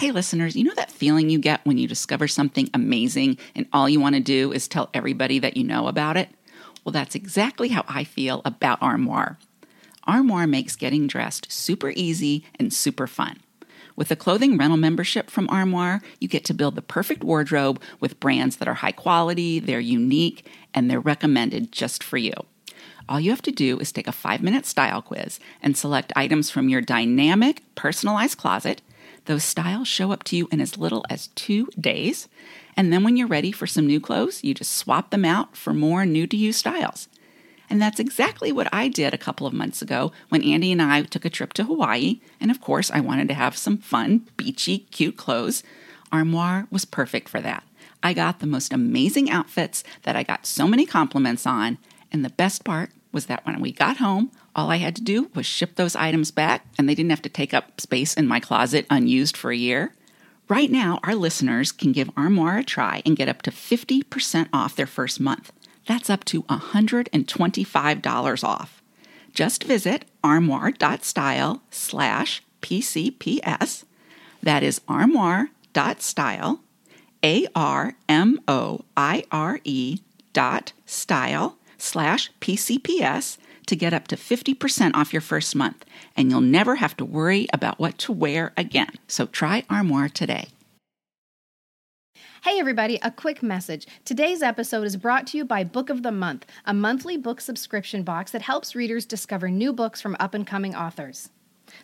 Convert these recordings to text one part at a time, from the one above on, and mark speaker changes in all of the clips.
Speaker 1: Hey, listeners, you know that feeling you get when you discover something amazing and all you want to do is tell everybody that you know about it? Well, that's exactly how I feel about Armoire. Armoire makes getting dressed super easy and super fun. With a clothing rental membership from Armoire, you get to build the perfect wardrobe with brands that are high quality, they're unique, and they're recommended just for you. All you have to do is take a five minute style quiz and select items from your dynamic, personalized closet those styles show up to you in as little as two days. And then when you're ready for some new clothes, you just swap them out for more new to you styles. And that's exactly what I did a couple of months ago when Andy and I took a trip to Hawaii. And of course, I wanted to have some fun, beachy, cute clothes. Armoire was perfect for that. I got the most amazing outfits that I got so many compliments on. And the best part was that when we got home, all I had to do was ship those items back, and they didn't have to take up space in my closet unused for a year. Right now, our listeners can give Armoire a try and get up to 50% off their first month. That's up to $125 off. Just visit armoire.style slash PCPS. That is armoire.style, A R M O I R E dot style slash PCPS to get up to 50% off your first month, and you'll never have to worry about what to wear again. So try Armoire today.
Speaker 2: Hey, everybody, a quick message. Today's episode is brought to you by Book of the Month, a monthly book subscription box that helps readers discover new books from up and coming authors.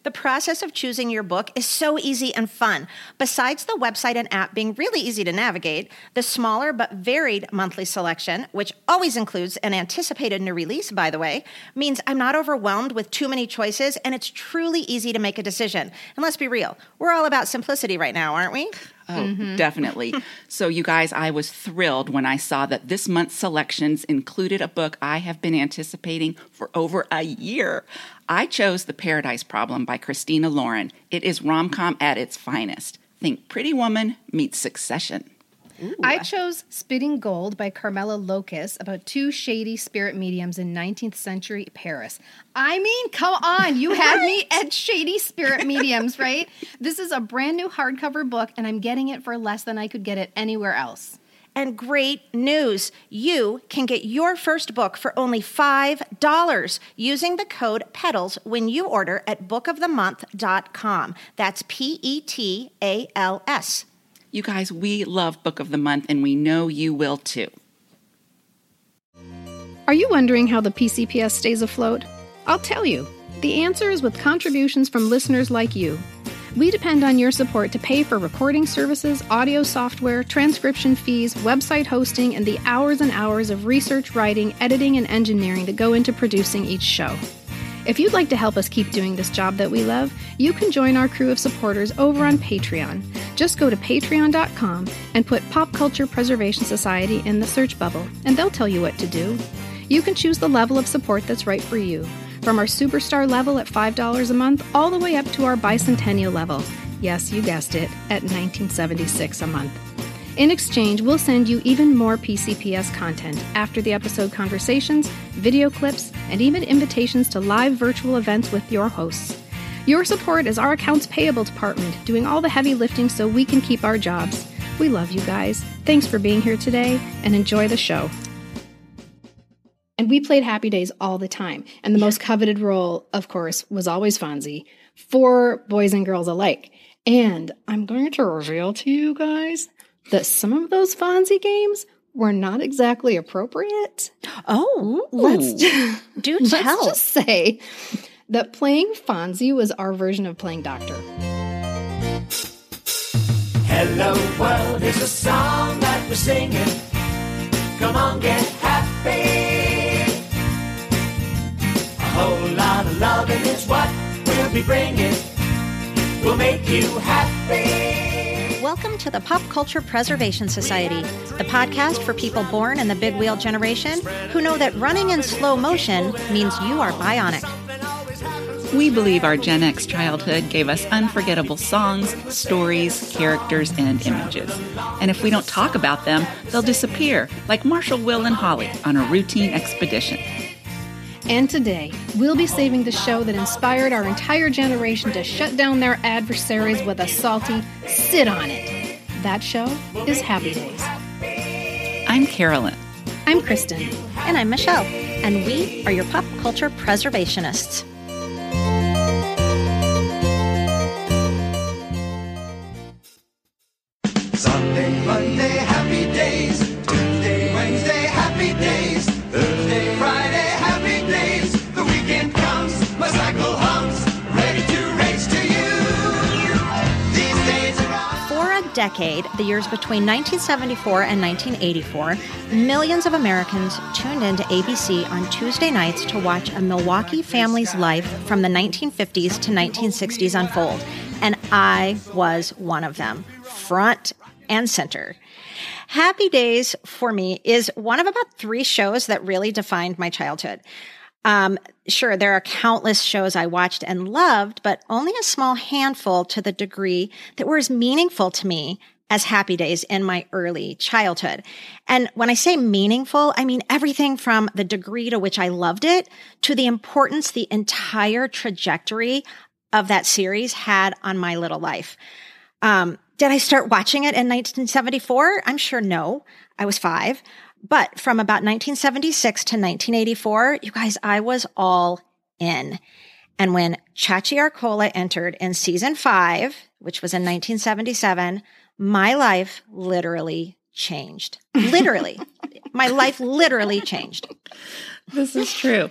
Speaker 3: The process of choosing your book is so easy and fun. Besides the website and app being really easy to navigate, the smaller but varied monthly selection, which always includes an anticipated new release, by the way, means I'm not overwhelmed with too many choices and it's truly easy to make a decision. And let's be real, we're all about simplicity right now, aren't we?
Speaker 1: Oh, mm-hmm. definitely. so, you guys, I was thrilled when I saw that this month's selections included a book I have been anticipating for over a year. I chose The Paradise Problem by Christina Lauren. It is rom com at its finest. Think Pretty Woman meets Succession.
Speaker 2: Ooh. I chose Spitting Gold by Carmella Lowkis about two shady spirit mediums in 19th century Paris. I mean, come on, you had me at shady spirit mediums, right? This is a brand new hardcover book, and I'm getting it for less than I could get it anywhere else.
Speaker 3: And great news you can get your first book for only $5 using the code PETALS when you order at bookofthemonth.com. That's P E T A L S.
Speaker 1: You guys, we love Book of the Month, and we know you will too.
Speaker 2: Are you wondering how the PCPS stays afloat? I'll tell you. The answer is with contributions from listeners like you. We depend on your support to pay for recording services, audio software, transcription fees, website hosting, and the hours and hours of research, writing, editing, and engineering that go into producing each show. If you'd like to help us keep doing this job that we love, you can join our crew of supporters over on Patreon. Just go to patreon.com and put Pop Culture Preservation Society in the search bubble, and they'll tell you what to do. You can choose the level of support that's right for you, from our superstar level at $5 a month all the way up to our bicentennial level. Yes, you guessed it, at 1976 a month. In exchange, we'll send you even more PCPS content after the episode conversations, video clips, and even invitations to live virtual events with your hosts. Your support is our accounts payable department doing all the heavy lifting so we can keep our jobs. We love you guys. Thanks for being here today and enjoy the show. And we played Happy Days all the time. And the most coveted role, of course, was always Fonzie for boys and girls alike. And I'm going to reveal to you guys that some of those Fonzie games were not exactly appropriate.
Speaker 3: Oh,
Speaker 2: let's
Speaker 3: do
Speaker 2: let's
Speaker 3: tell.
Speaker 2: just say that playing Fonzie was our version of playing Doctor.
Speaker 4: Hello world is a song that we're singing. Come on, get happy. A whole lot of loving is what we'll be bringing. We'll make you happy.
Speaker 3: Welcome to the Pop Culture Preservation Society, the podcast for people born in the big wheel generation who know that running in slow motion means you are bionic.
Speaker 1: We believe our Gen X childhood gave us unforgettable songs, stories, characters, and images. And if we don't talk about them, they'll disappear, like Marshall, Will, and Holly on a routine expedition.
Speaker 2: And today, we'll be saving the show that inspired our entire generation to shut down their adversaries with a salty sit on it. That show is Happy Days.
Speaker 1: I'm Carolyn.
Speaker 2: I'm Kristen.
Speaker 3: And I'm Michelle, and we are your pop culture preservationists. Decade, the years between 1974 and 1984, millions of Americans tuned into ABC on Tuesday nights to watch a Milwaukee family's life from the 1950s to 1960s unfold. And I was one of them, front and center. Happy Days for me is one of about three shows that really defined my childhood. Um, sure, there are countless shows I watched and loved, but only a small handful to the degree that were as meaningful to me as Happy Days in my early childhood. And when I say meaningful, I mean everything from the degree to which I loved it to the importance the entire trajectory of that series had on my little life. Um, did I start watching it in 1974? I'm sure no. I was five. But from about 1976 to 1984, you guys, I was all in. And when Chachi Arcola entered in season five, which was in 1977, my life literally changed. Literally. my life literally changed.
Speaker 1: This is true.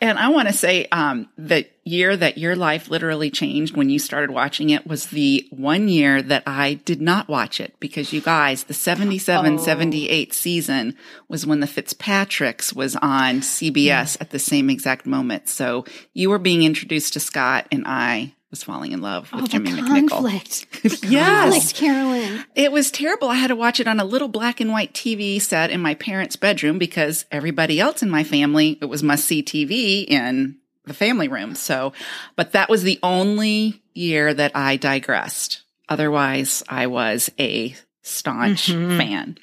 Speaker 1: And I want to say um, the year that your life literally changed when you started watching it was the one year that I did not watch it because you guys, the 77 78 season was when the Fitzpatricks was on CBS at the same exact moment. So you were being introduced to Scott, and I was falling in love with
Speaker 2: Oh,
Speaker 1: Jimmy
Speaker 2: the
Speaker 1: McNichol.
Speaker 2: conflict.
Speaker 1: Yes.
Speaker 2: Conflict, Carolyn.
Speaker 1: It was terrible. I had to watch it on a little black and white TV set in my parents' bedroom because everybody else in my family, it was must see TV in the family room. So, but that was the only year that I digressed. Otherwise, I was a staunch mm-hmm. fan.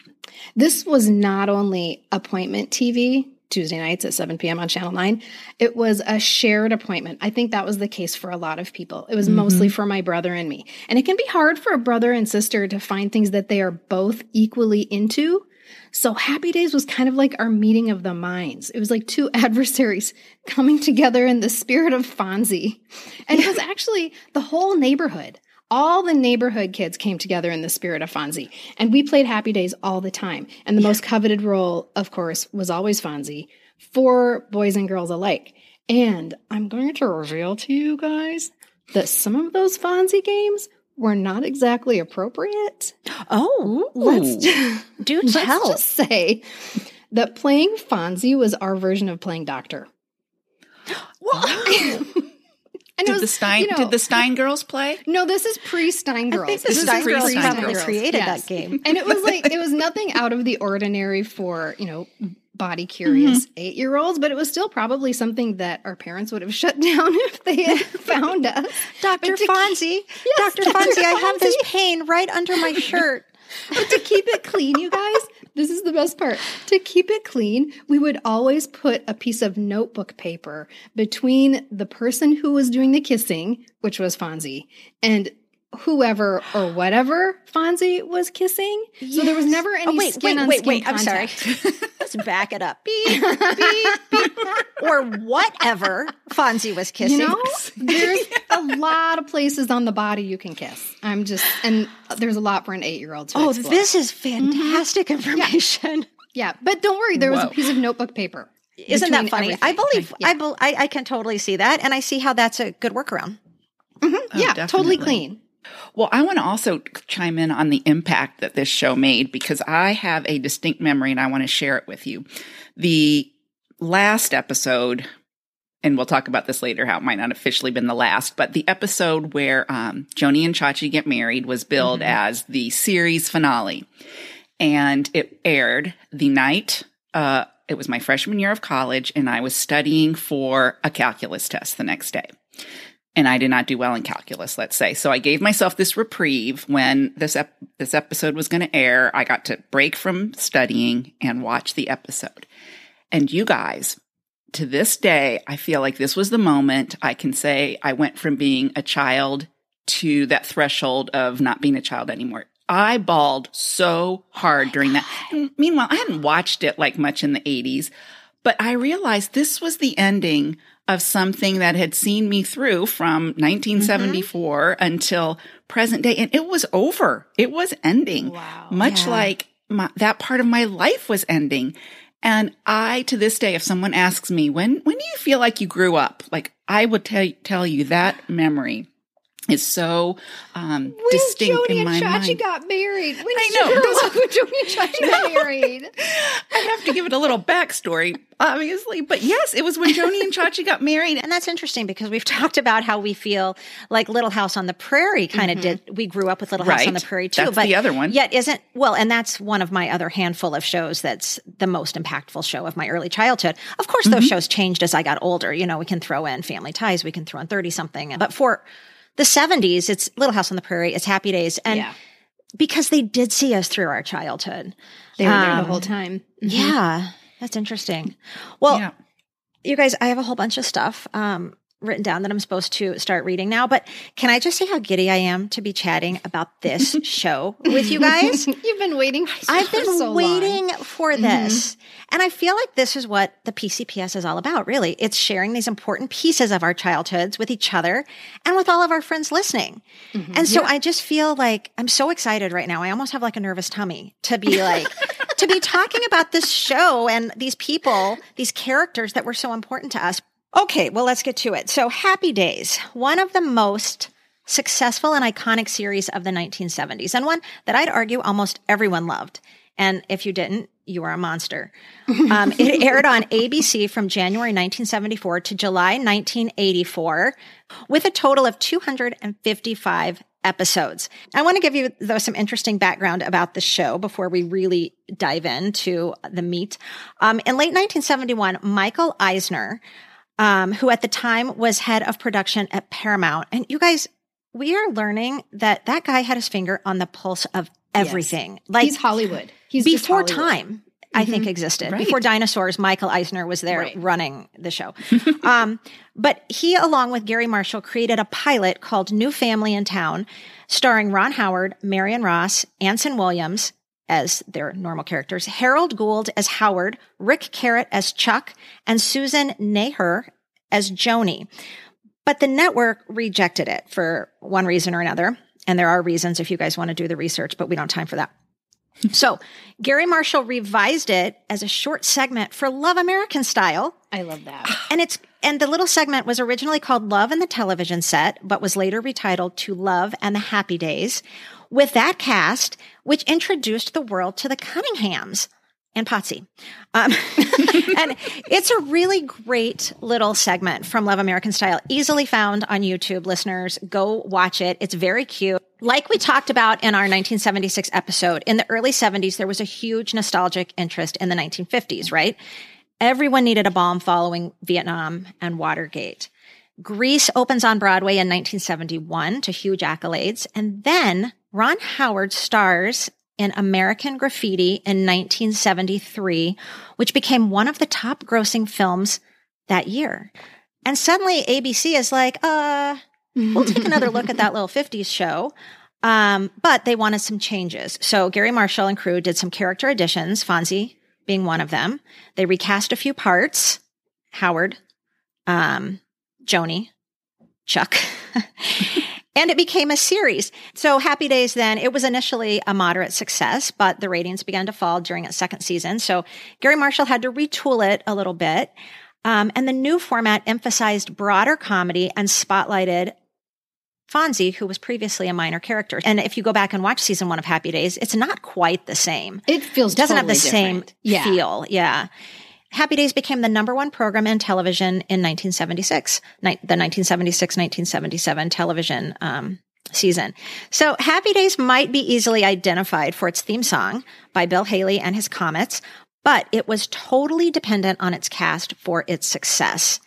Speaker 2: This was not only appointment TV, Tuesday nights at 7 p.m. on Channel 9, it was a shared appointment. I think that was the case for a lot of people. It was mostly mm-hmm. for my brother and me. And it can be hard for a brother and sister to find things that they are both equally into. So Happy Days was kind of like our meeting of the minds. It was like two adversaries coming together in the spirit of Fonzie. And it was actually the whole neighborhood. All the neighborhood kids came together in the spirit of Fonzie. And we played Happy Days all the time. And the most coveted role, of course, was always Fonzie for boys and girls alike. And I'm going to reveal to you guys that some of those Fonzie games were not exactly appropriate.
Speaker 3: Oh,
Speaker 2: Let's
Speaker 3: do
Speaker 2: Let's
Speaker 3: tell.
Speaker 2: just say that playing Fonzie was our version of playing Doctor. and it
Speaker 1: Did
Speaker 2: was,
Speaker 1: the Stein
Speaker 2: you know-
Speaker 1: did the Stein girls play?
Speaker 2: No, this is pre Stein Girls.
Speaker 3: I think the
Speaker 2: This is
Speaker 3: Stein
Speaker 1: Girls
Speaker 2: pre-Stein
Speaker 1: probably
Speaker 2: Girls.
Speaker 3: created that game.
Speaker 2: and it was like it was nothing out of the ordinary for you know body curious
Speaker 3: Mm-hmm.
Speaker 2: eight year olds, but it was still probably something that our parents would have shut down if they had found us.
Speaker 3: Dr.
Speaker 2: But to keep-
Speaker 3: Fonzie,
Speaker 2: Yes,
Speaker 3: Dr. Fonzie, I have this pain right under my shirt.
Speaker 2: But to keep it clean, you guys, this is the best part. To keep it clean, we would always put a piece of notebook paper between the person who was doing the kissing, which was Fonzie, and whoever or whatever Fonzie was kissing. So there was never any
Speaker 3: Oh, wait,
Speaker 2: skin
Speaker 3: wait,
Speaker 2: on
Speaker 3: wait,
Speaker 2: skin
Speaker 3: wait. I'm sorry. Let's back it up. Beep, beep, beep. Or whatever Fonzie was kissing.
Speaker 2: You know, there's a lot of places on the body you can kiss. I'm just, and there's a lot for an eight year old to
Speaker 3: Oh,
Speaker 2: explore.
Speaker 3: this is mm-hmm. fantastic information.
Speaker 2: yeah, but don't worry, there was a piece of notebook paper.
Speaker 3: Isn't that
Speaker 2: between
Speaker 3: funny? I
Speaker 2: everything.
Speaker 3: believe
Speaker 2: Yeah.
Speaker 3: I, bel I I can totally see that, and I see how that's a good workaround. Mm-hmm.
Speaker 2: Oh, yeah, totally clean.
Speaker 1: Well, I want to also chime in on the impact that this show made because I have a distinct memory and I want to share it with you. The last episode, and we'll talk about this later, how it might not officially been the last, but the episode where um, Joanie and Chachi get married was billed as the series finale. And it aired the night, uh, it was my freshman year of college, and I was studying for a calculus test the next day and I did not do well in calculus, let's say. So I gave myself this reprieve when this ep- this episode was going to air. I got to break from studying and watch the episode. And you guys, to this day, I feel like this was the moment I can say I went from being a child to that threshold of not being a child anymore. I bawled so hard during that. And meanwhile, I hadn't watched it like much in the 80s, but I realized this was the ending of something that had seen me through from 1974
Speaker 3: Mm-hmm.
Speaker 1: until present day. And it was over. It was ending.
Speaker 2: Wow.
Speaker 1: Much
Speaker 3: Yeah.
Speaker 1: like my, that part of my life was ending. And I, to this day, if someone asks me, when, when do you feel like you grew up? Like I would tell, tell you that memory is so, um,
Speaker 2: When
Speaker 1: distinct
Speaker 2: Joanie
Speaker 1: in my
Speaker 2: and Chachi
Speaker 1: mind.
Speaker 2: got married. When
Speaker 1: I know.
Speaker 2: grow when Joanie and Chachi got married?
Speaker 1: I have to give it a little backstory, obviously. But yes, it was when Joanie and Chachi got married.
Speaker 3: And that's interesting because we've talked about how we feel like Little House on the Prairie kind of did. We grew up with Little House on the Prairie too.
Speaker 1: That's
Speaker 3: but
Speaker 1: the other one.
Speaker 3: Yet isn't, well, and that's one of my other handful of shows that's the most impactful show of my early childhood. Of course, those shows changed as I got older. You know, we can throw in Family Ties, we can throw in 30 something. But for the 70s, it's Little House on the Prairie, it's Happy Days. And
Speaker 2: Yeah.
Speaker 3: because they did see us through our childhood.
Speaker 2: They were there the
Speaker 3: Um,
Speaker 2: whole time.
Speaker 3: Yeah, that's interesting. Well,
Speaker 1: yeah.
Speaker 3: you guys, I have a whole bunch of stuff um, written down that I'm supposed to start reading now. But can I just say how giddy I am to be chatting about this show with you guys?
Speaker 2: You've been waiting.
Speaker 3: I've been
Speaker 2: so long.
Speaker 3: waiting for mm-hmm. this. And I feel like this is what the PCPS is all about, really. It's sharing these important pieces of our childhoods with each other and with all of our friends listening. Mm-hmm. And so I just feel like I'm so excited right now. I almost have like a nervous tummy to be like, to be talking about this show and these people, these characters that were so important to us. Okay, well, let's get to it. So, Happy Days, one of the most successful and iconic series of the 1970s, and one that I'd argue almost everyone loved. And if you didn't, you are a monster. Um, it aired on ABC from January 1974 to July 1984 with a total of 255 episodes. I want to give you, though, some interesting background about the show before we really dive into the meat. Um, in late 1971, Michael Eisner, um, who at the time was head of production at Paramount, and you guys, we are learning that that guy had his finger on the pulse of everything. Like
Speaker 2: He's Hollywood. He's
Speaker 3: before
Speaker 2: Hollywood.
Speaker 3: time i think existed
Speaker 1: Right.
Speaker 3: before dinosaurs michael eisner was there
Speaker 2: Right.
Speaker 3: running the show um, but he along with garry marshall created a pilot called new family in town starring ron howard marion ross anson williams as their normal characters harold gould as howard ric carrott as chuck and susan neher as joanie but the network rejected it for one reason or another and there are reasons if you guys want to do the research but we don't have time for that so Garry Marshall revised it as a short segment for Love American Style.
Speaker 2: I love that.
Speaker 3: And it's and the little segment was originally called Love and the Television Set, but was later retitled to Love and the Happy Days, with that cast, which introduced the world to the Cunninghams and Potsy. Um, and it's a really great little segment from Love American Style, easily found on YouTube. Listeners, go watch it. It's very cute. Like we talked about in our 1976 episode, in the early 70s, there was a huge nostalgic interest in the 1950s, right? Everyone needed a balm following Vietnam and Watergate. Grease opens on Broadway in 1971 to huge accolades. And then Ron Howard stars in American Graffiti in 1973, which became one of the top grossing films that year. And suddenly ABC is like, uh, we'll take another look at that little 50s show. Um, but they wanted some changes. So Garry Marshall and crew did some character additions, Fonzie being one of them. They recast a few parts, Howard, um, Joanie, Chuck. and it became a series. So Happy Days then, it was initially a moderate success, but the ratings began to fall during its second season. So Garry Marshall had to retool it a little bit. Um, and the new format emphasized broader comedy and spotlighted Fonzie, who was previously a minor character. And if you go back and watch season one of Happy Days, it's not quite the same.
Speaker 2: It feels
Speaker 3: It doesn't have the
Speaker 2: totally
Speaker 3: same
Speaker 2: yeah.
Speaker 3: feel. Yeah. Happy Days became the number one program in television in 1976, ni- the 1976 1977 television um, season. So Happy Days might be easily identified for its theme song by Bill Haley and his Comets, but it was totally dependent on its cast for its success.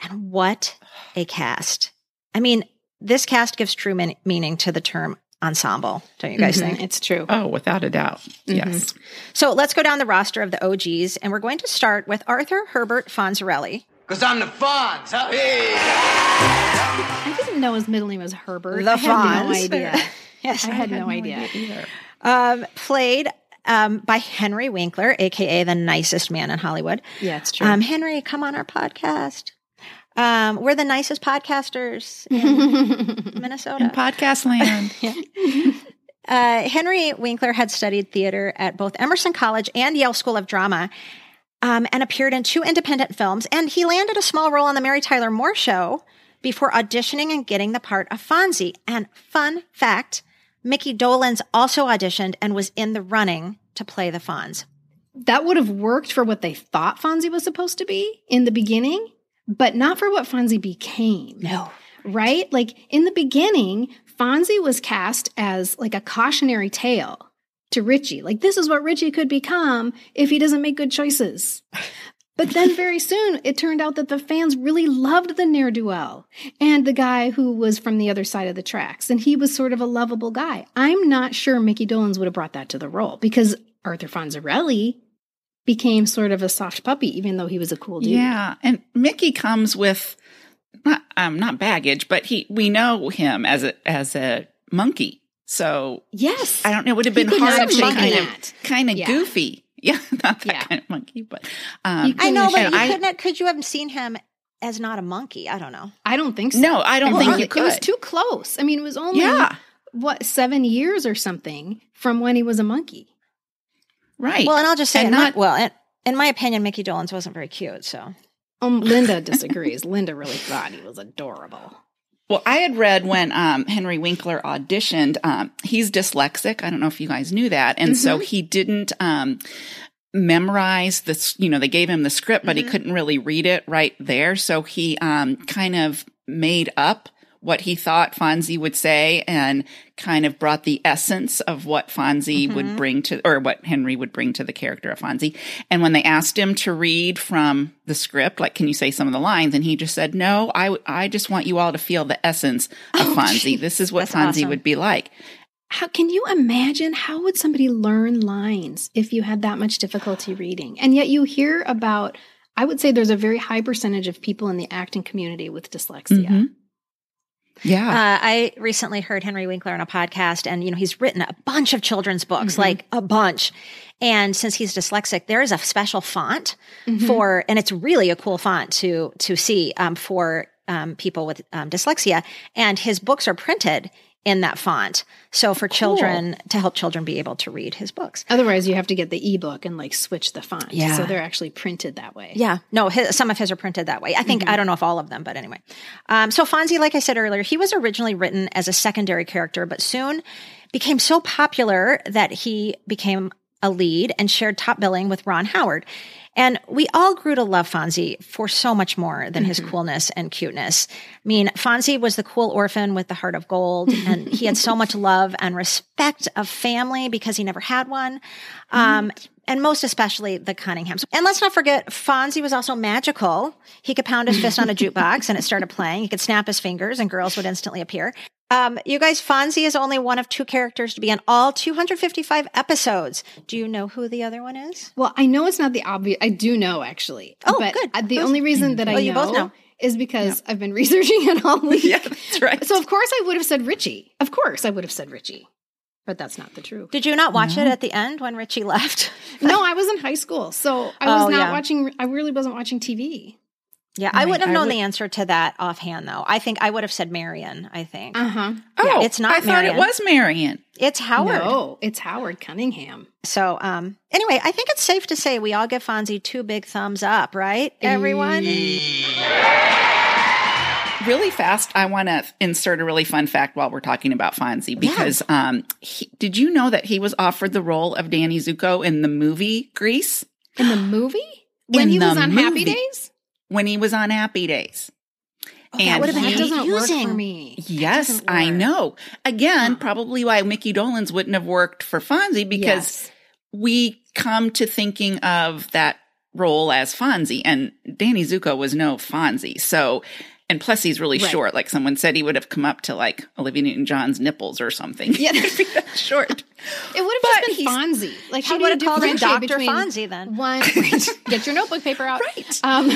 Speaker 3: And what a cast! I mean, this cast gives true meaning to the term ensemble. Don't you guys think?
Speaker 2: It's true.
Speaker 1: Oh, without a doubt. Yes.
Speaker 3: So let's go down the roster of the OGs, and we're going to start with Arthur Herbert Fonzarelli.
Speaker 5: Because I'm the Fonz. Huh? Hey.
Speaker 2: I didn't know his middle name was Herbert.
Speaker 3: The
Speaker 2: I had no
Speaker 3: Fonz.
Speaker 2: idea.
Speaker 3: Yes.
Speaker 2: I had no idea.
Speaker 1: either.
Speaker 3: um, played um, by Henry Winkler, aka the nicest man in Hollywood.
Speaker 2: Yeah, it's true.
Speaker 3: Um, Henry, come on our podcast. Um, we're the nicest podcasters in Minnesota.
Speaker 1: In podcast land.
Speaker 3: Uh, Henry Winkler had studied theater at both Emerson College and Yale School of Drama um, and appeared in two independent films. And he landed a small role on The Mary Tyler Moore Show before auditioning and getting the part of Fonzie. And fun fact Mickey Dolenz also auditioned and was in the running to play the Fonz.
Speaker 2: that would have worked for what they thought Fonzie was supposed to be in the beginning, but not for what Fonzie became.
Speaker 3: No.
Speaker 2: Right? Like in the beginning, Fonzie was cast as like a cautionary tale to Richie. Like this is what Richie could become if he doesn't make good choices. But then very soon it turned out that the fans really loved the ne'er do well and the guy who was from the other side of the tracks. And he was sort of a lovable guy. I'm not sure Mickey Dolenz would have brought that to the role because Arthur Fonzarelli became sort of a soft puppy, even though he was a cool dude.
Speaker 1: Yeah, and Mickey comes with not um not baggage, but he we know him as a as a monkey. So
Speaker 2: Yes.
Speaker 1: I don't know. It would have been hard
Speaker 2: have
Speaker 1: to
Speaker 2: shaken
Speaker 1: kind
Speaker 2: that.
Speaker 1: of kind of
Speaker 2: Yeah.
Speaker 1: goofy. Yeah, not that
Speaker 2: Yeah.
Speaker 1: kind of monkey, but um,
Speaker 3: I know, but you
Speaker 1: I-
Speaker 3: couldn't, could you have seen him as not a monkey? I don't know.
Speaker 2: I don't think so.
Speaker 1: no, I don't
Speaker 2: Well,
Speaker 1: think
Speaker 2: it-
Speaker 1: you
Speaker 2: It was too close. I mean, it was only
Speaker 1: yeah,
Speaker 2: what seven years or something from when he was a monkey.
Speaker 1: Right.
Speaker 3: Well, and I'll just say,
Speaker 1: And
Speaker 3: in my-
Speaker 1: not-
Speaker 3: well, in, in my opinion, Mickey Dolenz wasn't very cute. So
Speaker 2: Um, Linda disagrees. Linda really thought he was adorable.
Speaker 1: Well, I had read when um, Henry Winkler auditioned, um, he's dyslexic. I don't know if you guys knew that. And so
Speaker 2: Mm-hmm.
Speaker 1: he didn't um, memorize this, you know, they gave him the script, but
Speaker 2: Mm-hmm.
Speaker 1: he couldn't really read it right there. So he um, kind of made up what he thought Fonzie would say and kind of brought the essence of what Fonzie
Speaker 2: Mm-hmm.
Speaker 1: would bring to, or what Henry would bring to the character of Fonzie. And when they asked him to read from the script, like, can you say some of the lines? And he just said, no, I, I just want you all to feel the essence of Fonzie. This is what
Speaker 3: That's
Speaker 1: Fonzie
Speaker 3: awesome.
Speaker 1: would be like.
Speaker 2: How can you imagine how would somebody learn lines if you had that much difficulty reading? And yet you hear about I would say there's a very high percentage of people in the acting community with dyslexia.
Speaker 1: Mhm. Yeah.
Speaker 3: Uh, I recently heard Henry Winkler on a podcast, and you know he's written a bunch of children's books, like a bunch. And since he's dyslexic, there is a special font for, and it's really a cool font to to see um, for um, people with um, dyslexia. And his books are printed in that font, so for children to help children be able to read his books.
Speaker 2: Otherwise, you have to get the ebook and like switch the font.
Speaker 3: Yeah.
Speaker 2: So they're actually printed that way.
Speaker 3: Yeah, no, his, some of his are printed that way. I think I don't know if all of them, but anyway. Um, so Fonzie, like I said earlier, he was originally written as a secondary character, but soon became so popular that he became a lead and shared top billing with Ron Howard. And we all grew to love Fonzie for so much more than his coolness and cuteness. I mean, Fonzie was the cool orphan with the heart of gold, and he had so much love and respect of family because he never had one. Um, and most especially the Cunninghams. And let's not forget, Fonzie was also magical. He could pound his fist on a jukebox and it started playing. He could snap his fingers and girls would instantly appear. Um, you guys, Fonzie is only one of two characters to be in all 255 episodes. Do you know who the other one is?
Speaker 2: Well, I know it's not the obvious. I do know actually.
Speaker 3: Oh,
Speaker 2: but
Speaker 3: good.
Speaker 2: The
Speaker 3: Who's-
Speaker 2: only reason that I
Speaker 3: Oh,
Speaker 2: know,
Speaker 3: both know.
Speaker 2: is because I've been researching it all week.
Speaker 1: yeah, that's right.
Speaker 2: So of course I would have said Richie. Of course I would have said Richie. But that's not the truth.
Speaker 3: Did you not watch it at the end when Richie left?
Speaker 2: no, I was in high school, so I was
Speaker 3: Oh,
Speaker 2: not
Speaker 3: yeah.
Speaker 2: watching. I really wasn't watching TV.
Speaker 3: Yeah, I
Speaker 1: Right,
Speaker 3: wouldn't have
Speaker 1: I
Speaker 3: known
Speaker 1: would-
Speaker 3: the answer to that offhand, though. I think I would have said Marion. I think
Speaker 2: Uh huh.
Speaker 1: oh,
Speaker 3: it's not
Speaker 1: I thought it was Marion.
Speaker 3: it's Howard.
Speaker 2: No, it's Howard Cunningham.
Speaker 3: So, um, anyway, I think it's safe to say we all give Fonzie two big thumbs up, right? Everyone.
Speaker 1: Really fast, I want to insert a really fun fact while we're talking about Fonzie because um, he, did you know that he was offered the role of Danny Zuko in the movie Grease
Speaker 2: In the movie when
Speaker 1: In
Speaker 2: he was on Happy. Days.
Speaker 1: When he was on Happy Days?
Speaker 3: that would have been
Speaker 2: that
Speaker 1: he-
Speaker 2: doesn't work for me.
Speaker 1: Yes,
Speaker 2: doesn't
Speaker 1: I know. Again, probably why Mickey Dolenz wouldn't have worked for Fonzie because
Speaker 2: Yes.
Speaker 1: we come to thinking of that role as Fonzie, and Danny Zuko was no Fonzie. So, and plus he's really
Speaker 2: Right.
Speaker 1: short. Like someone said, he would have come up to like Olivia Newton-John's nipples or something.
Speaker 2: Yeah.
Speaker 1: It'd be that short.
Speaker 2: It would
Speaker 1: But
Speaker 2: have just been Fonzie. Like
Speaker 3: She
Speaker 2: how
Speaker 3: would
Speaker 2: you
Speaker 3: have called him
Speaker 2: differentiate
Speaker 3: Dr.
Speaker 2: between
Speaker 3: Fonzie then.
Speaker 2: One, get your notebook paper out.
Speaker 1: Right.
Speaker 2: Um,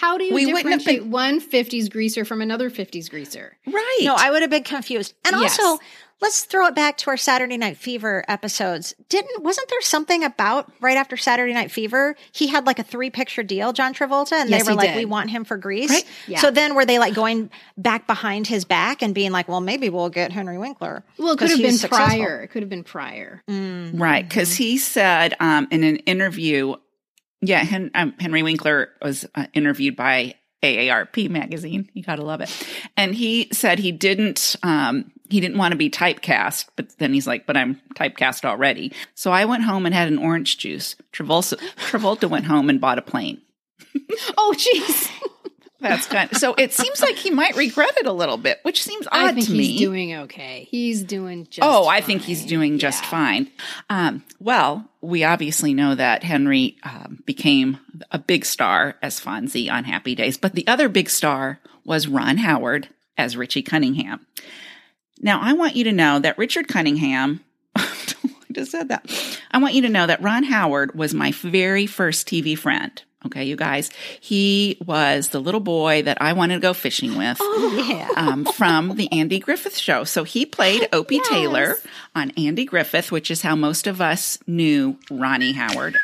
Speaker 2: How do you
Speaker 1: We wouldn't have
Speaker 2: differentiate one 50s greaser from another 50s greaser?
Speaker 1: Right.
Speaker 3: No, I would have been confused. And
Speaker 2: Yes.
Speaker 3: also, let's throw it back to our Saturday Night Fever episodes. Didn't wasn't there something about right after Saturday Night Fever? He had like a three picture deal, John Travolta, and
Speaker 2: Yes,
Speaker 3: they were like,
Speaker 2: did.
Speaker 3: "We want him for Grease."
Speaker 1: Right.
Speaker 2: Yeah.
Speaker 3: So then were they like going back behind his back and being like, "Well, maybe we'll get Henry Winkler."
Speaker 2: Well, it could
Speaker 3: 'cause
Speaker 2: have been
Speaker 3: he's successful."
Speaker 2: prior. It could have been prior.
Speaker 1: Right, because he said um, in an interview, yeah, Hen- um, Henry Winkler was uh, interviewed by AARP magazine. You gotta love it, and he said he didn't um, he didn't want to be typecast, but then he's like, "But I'm typecast already." So I went home and had an orange juice. Travolta Travolta went home and bought a plane.
Speaker 2: Oh, jeez.
Speaker 1: That's kind. so it seems like he might regret it a little bit, which seems odd
Speaker 2: I think
Speaker 1: to
Speaker 2: he's
Speaker 1: me.
Speaker 2: doing okay. He's doing just
Speaker 1: Oh, I think he's doing just
Speaker 2: Yeah.
Speaker 1: fine. Um, well, we obviously know that Henry um, became a big star as Fonzie on Happy Days, but the other big star was Ron Howard as Richie Cunningham. Now, I want you to know that Richard Cunningham. I just said that. I want you to know that Ron Howard was my very first TV friend. Okay, you guys. He was the little boy that I wanted to go fishing with oh,
Speaker 3: Yeah.
Speaker 1: um, from the Andy Griffith show. So he played Opie Taylor on Andy Griffith, which is how most of us knew Ronnie Howard.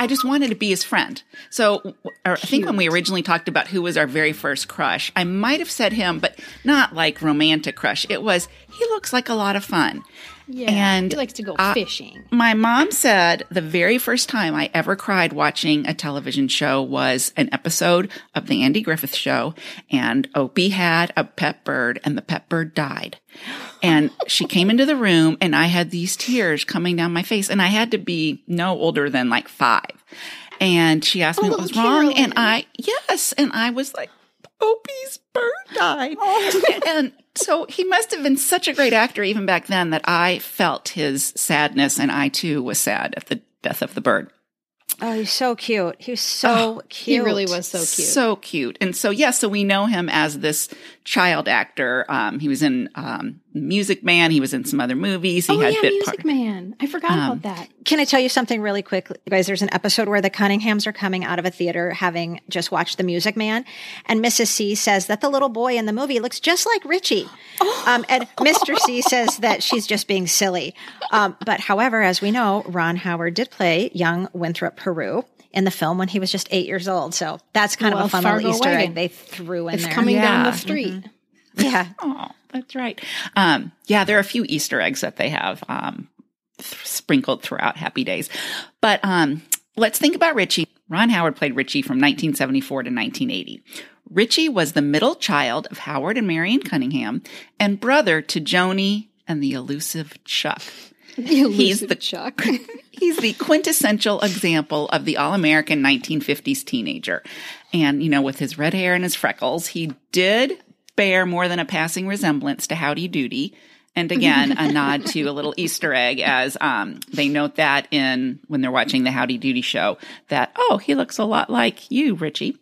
Speaker 1: I just wanted to be his friend. So or I think when we originally talked about who was our very first crush, I might have said him, but not like romantic crush. It was he looks like a lot of fun.
Speaker 2: Yeah,
Speaker 1: And
Speaker 2: he likes to go
Speaker 1: I-
Speaker 2: fishing.
Speaker 1: My mom said the very first time I ever cried watching a television show was an episode of the Andy Griffith show and Opie had a pet bird and the pet bird died. And she came into the room and I had these tears coming down my face and I had to be no older than like five. And she asked me what oh, was
Speaker 2: little
Speaker 1: wrong and I, yes. And I was like, Opie's bird died. oh. and so he must have been such a great actor even back then that I felt his sadness and I too was sad at the death of the bird.
Speaker 3: Oh, he's so cute. He was so cute.
Speaker 2: He really was so cute.
Speaker 1: So cute. And so, yes, so we know him as this child actor. Um, he was in um, Music Man. He was in some other movies. He
Speaker 2: oh
Speaker 1: had
Speaker 2: yeah,
Speaker 1: bit
Speaker 2: Music
Speaker 1: part-
Speaker 2: Man. I forgot
Speaker 1: Um,
Speaker 2: about that.
Speaker 3: Can I tell you something really quick, you guys? There's an episode where the Cunninghams are coming out of a theater having just watched The Music Man, and Mrs. C says that the little boy in the movie looks just like Richie. Um, and Mr. C says that she's just being silly. Um, but however, as we know, Ron Howard did play young Winthrop Paroo in the film when he was just eight years old. So that's kind of a
Speaker 2: Wells
Speaker 3: fun
Speaker 2: Fargo
Speaker 3: little Easter egg they threw in
Speaker 2: It's
Speaker 3: there.
Speaker 2: coming down the street.
Speaker 3: Yeah.
Speaker 1: Oh, that's right. Um, yeah, there are a few Easter eggs that they have um, th- sprinkled throughout Happy Days. But um, let's think about Richie. Ron Howard played Richie from 1974 to 1980. Richie was the middle child of Howard and Marion Cunningham and brother to Joanie and the elusive Chuck.
Speaker 2: He's
Speaker 1: the-
Speaker 2: Chuck.
Speaker 1: He's the quintessential example of the all American 1950s teenager. And, you know, with his red hair and his freckles, he did bear more than a passing resemblance to Howdy Doody. And again, a nod to a little Easter egg as um, they note that in when they're watching the Howdy Doody show that, oh, he looks a lot like you, Richie.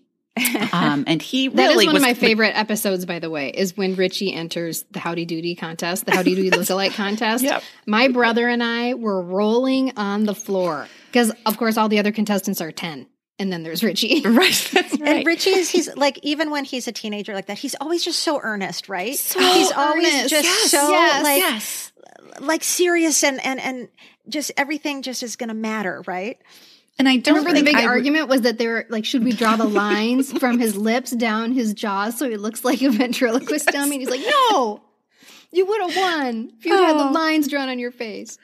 Speaker 1: Um, and he
Speaker 2: That is one
Speaker 1: was
Speaker 2: of my favorite episodes, by the way, is when Richie enters the Howdy Doody contest, the Howdy Doody lookalike contest.
Speaker 1: Yep.
Speaker 2: My brother and I were rolling on the floor because, of course, all the other contestants are 10. And then there's Richie.
Speaker 1: Right. That's right.
Speaker 3: And Richie is he's like even when he's a teenager like that, he's always just so earnest, right?
Speaker 2: So
Speaker 3: he's always just
Speaker 2: Yes,
Speaker 3: so
Speaker 2: yes,
Speaker 3: like
Speaker 1: yes.
Speaker 3: like serious and and and just everything just is going to matter, right?
Speaker 1: And I don't
Speaker 2: Remember the big
Speaker 1: I
Speaker 2: argument was that they were like, should we draw the lines from his lips down his jaws so he looks like a ventriloquist dummy? And he's like, no, you would have won if you had the
Speaker 1: Oh.
Speaker 2: lines drawn on your face.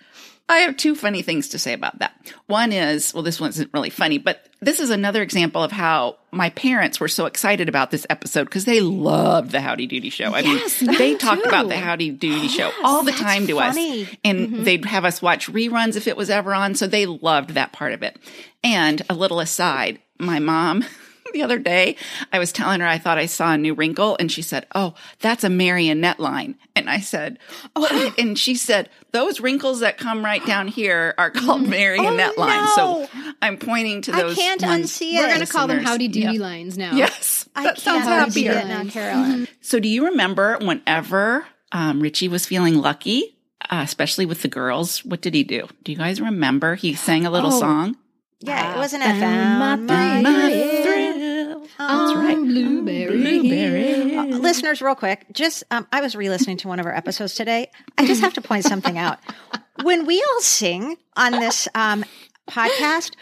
Speaker 1: I have two funny things to say about that. One is, well, this one isn't really funny, but this is another example of how my parents were so excited about this episode because they loved the Howdy Doody show. I
Speaker 2: Yes,
Speaker 1: mean, they talked about the Howdy Doody show all the time to
Speaker 3: funny.
Speaker 1: us. And mm-hmm. they'd have us watch reruns if it was ever on. So they loved that part of it. And a little aside, my mom, the other day, I was telling her I thought I saw a new wrinkle, and she said, Oh, that's a marionette line. And I said, What? And she said, Those wrinkles that come right down here are called marionette
Speaker 3: Oh,
Speaker 1: lines.
Speaker 3: no.
Speaker 1: So I'm pointing to those.
Speaker 3: I can't
Speaker 1: ones
Speaker 3: unsee it.
Speaker 2: We're going to call them. Howdy Doody
Speaker 1: Yeah.
Speaker 2: lines now.
Speaker 1: Yes.
Speaker 3: I
Speaker 1: that sounds
Speaker 3: can't unsee
Speaker 1: happier.
Speaker 3: it now, Carolyn.
Speaker 1: So, do you remember whenever um, Richie was feeling lucky, uh, especially with the girls? What did he do? Do you guys remember? He sang a little
Speaker 2: Oh.
Speaker 1: song.
Speaker 3: Yeah, it wasn't
Speaker 2: found
Speaker 3: FM.
Speaker 2: my
Speaker 1: My
Speaker 2: thrill
Speaker 1: That's right.
Speaker 2: Blueberry.
Speaker 1: Blueberry.
Speaker 3: Uh, listeners, real quick, just um, I was re-listening to one of our episodes today. I just have to point something out. When we all sing on this um, podcast,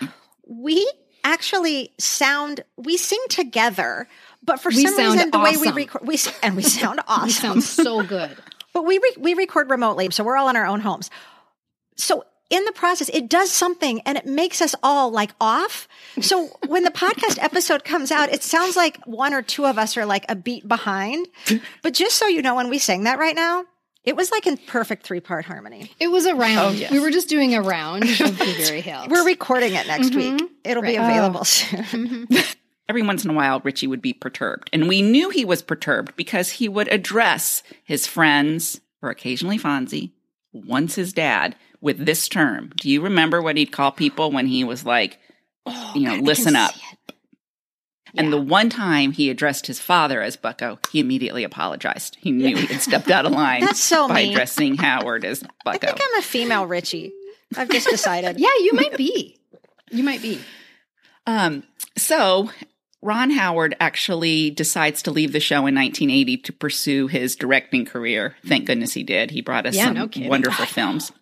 Speaker 3: we actually sound we sing together, but for
Speaker 2: We
Speaker 3: some reason, the way we record, we and we sound awesome.
Speaker 2: You sound so good.
Speaker 3: but we re- we record remotely, so we're all in our own homes. So in the process, it does something and it makes us all like off. So when the podcast episode comes out, it sounds like one or two of us are like a beat behind. But just so you know, when we sang that right now, it was like in perfect three part harmony.
Speaker 2: It was a round.
Speaker 1: Oh, yes.
Speaker 2: We were just doing a round of Blueberry Hills.
Speaker 3: We're recording it next mm-hmm. week. It'll be
Speaker 2: Right.
Speaker 3: available oh. soon. Mm-hmm.
Speaker 1: Every once in a while, Richie would be perturbed. And we knew he was perturbed because he would address his friends, or occasionally Fonzie, once his dad, with this term. Do you remember what he'd call people when he was like, you know, listen up? And the one time he addressed his father as Bucko, he immediately apologized. He knew he had stepped out of line
Speaker 3: That's so
Speaker 1: by
Speaker 3: mean.
Speaker 1: addressing Howard as Bucko.
Speaker 3: I think I'm a female Richie. I've just decided.
Speaker 2: yeah, you might be. You might be.
Speaker 1: Um, so Ron Howard actually decides to leave the show in 1980 to pursue his directing career. Thank goodness he did. He brought us
Speaker 2: Yeah,
Speaker 1: some
Speaker 2: no
Speaker 1: wonderful films.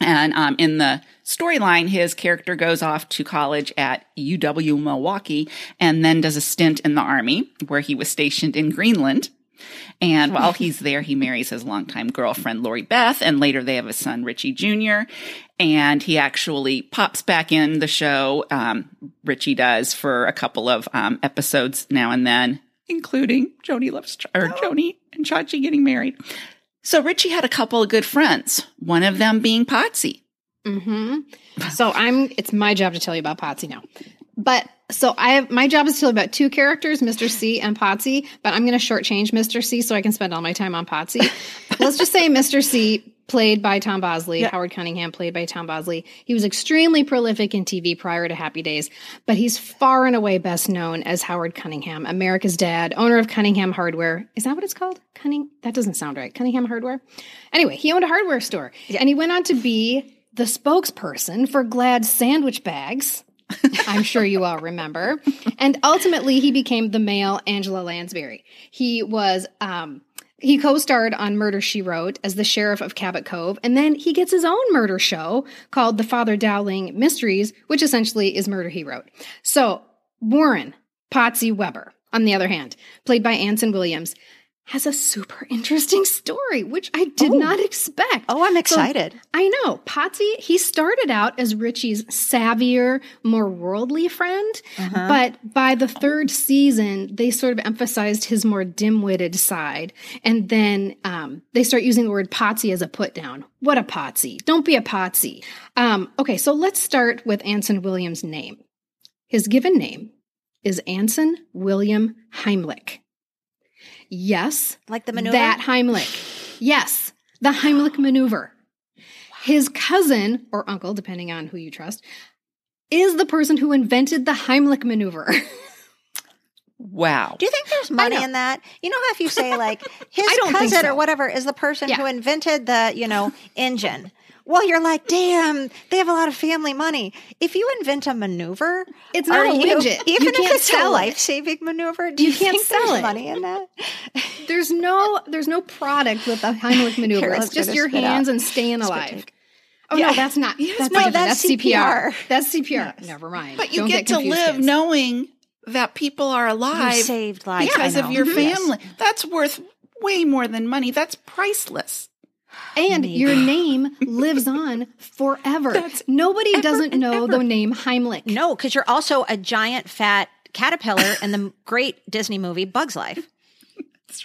Speaker 1: And um, in the storyline, his character goes off to college at UW Milwaukee and then does a stint in the army where he was stationed in Greenland. And while he's there, he marries his longtime girlfriend, Lori Beth, and later they have a son, Richie Jr. And he actually pops back in the show. Um, Richie does for a couple of um, episodes now and then, including Joanie loves or Joanie and Chachi getting married. So Richie had a couple of good friends. One of them being Potsy.
Speaker 2: hmm So I'm. It's my job to tell you about Potsy now. But so I have my job is to tell about two characters, Mr. C and Potsy. But I'm going to shortchange Mr. C so I can spend all my time on Potsy. Let's just say Mr. C, played by Tom Bosley, Howard Cunningham, played by Tom Bosley. He was extremely prolific in TV prior to Happy Days, but he's far and away best known as Howard Cunningham, America's dad, owner of Cunningham Hardware. Is that what it's called? Cunning? That doesn't sound right. Cunningham Hardware. Anyway, he owned a hardware store, and he went on to be the spokesperson for Glad sandwich bags. I'm sure you all remember. And ultimately, he became the male Angela Lansbury. He was, um, he co-starred on Murder She Wrote as the sheriff of Cabot Cove, and then he gets his own murder show called The Father Dowling Mysteries, which essentially is Murder He Wrote. So Warren Potsy Weber, on the other hand, played by Anson Williams, has a super interesting story, which I did not expect.
Speaker 3: Oh, I'm
Speaker 2: So-
Speaker 3: excited.
Speaker 2: I know. Potsy, he started out as Richie's savvier, more worldly friend, but by the third season, they sort of emphasized his more dim witted side. And then um, they start using the word Potsy as a put down. What a Potsy. Don't be a Potsy. Um, okay, so let's start with Anson Williams' name. His given name is Anson William Heimlich. Yes,
Speaker 3: Like the maneuver?
Speaker 2: that Heimlich. Yes, the Heimlich maneuver. His cousin or uncle, depending on who you trust, is the person who invented the Heimlich maneuver.
Speaker 1: Wow.
Speaker 3: Do you think there's money in that? You know how if you say like his
Speaker 2: I don't think
Speaker 3: cousin
Speaker 2: so.
Speaker 3: or whatever is the person
Speaker 2: Yeah.
Speaker 3: who invented the, you know, engine. Well, you're like, damn, they have a lot of family money. If you invent a maneuver,
Speaker 2: It's not a
Speaker 3: you-
Speaker 2: widget.
Speaker 3: Even
Speaker 2: You
Speaker 3: if
Speaker 2: can't
Speaker 3: it's a
Speaker 2: sell
Speaker 3: life saving maneuver, do you,
Speaker 2: You can't
Speaker 3: think
Speaker 2: sell
Speaker 3: there's
Speaker 2: it.
Speaker 3: money in that?
Speaker 2: there's no there's no product with the Heimlich maneuver.
Speaker 3: Carol's
Speaker 2: it's just your hands
Speaker 3: out.
Speaker 2: and staying alive. Oh
Speaker 3: Yeah.
Speaker 2: no, that's not.
Speaker 1: Yes,
Speaker 2: that's
Speaker 1: no,
Speaker 2: different.
Speaker 3: that's
Speaker 2: CPR.
Speaker 3: CPR.
Speaker 2: That's CPR. Never mind.
Speaker 1: But you
Speaker 2: Don't
Speaker 1: get, to
Speaker 2: confused,
Speaker 1: live
Speaker 2: kids.
Speaker 1: knowing that people are alive
Speaker 3: saved lives.
Speaker 1: because
Speaker 3: I
Speaker 1: of
Speaker 3: know.
Speaker 1: your
Speaker 3: Mhm. Yes.
Speaker 1: family. That's worth way more than money. That's priceless.
Speaker 2: And your name lives on forever. Nobody doesn't know the name Heimlich.
Speaker 3: No, because you're also a giant fat caterpillar in the great Disney movie Bug's Life.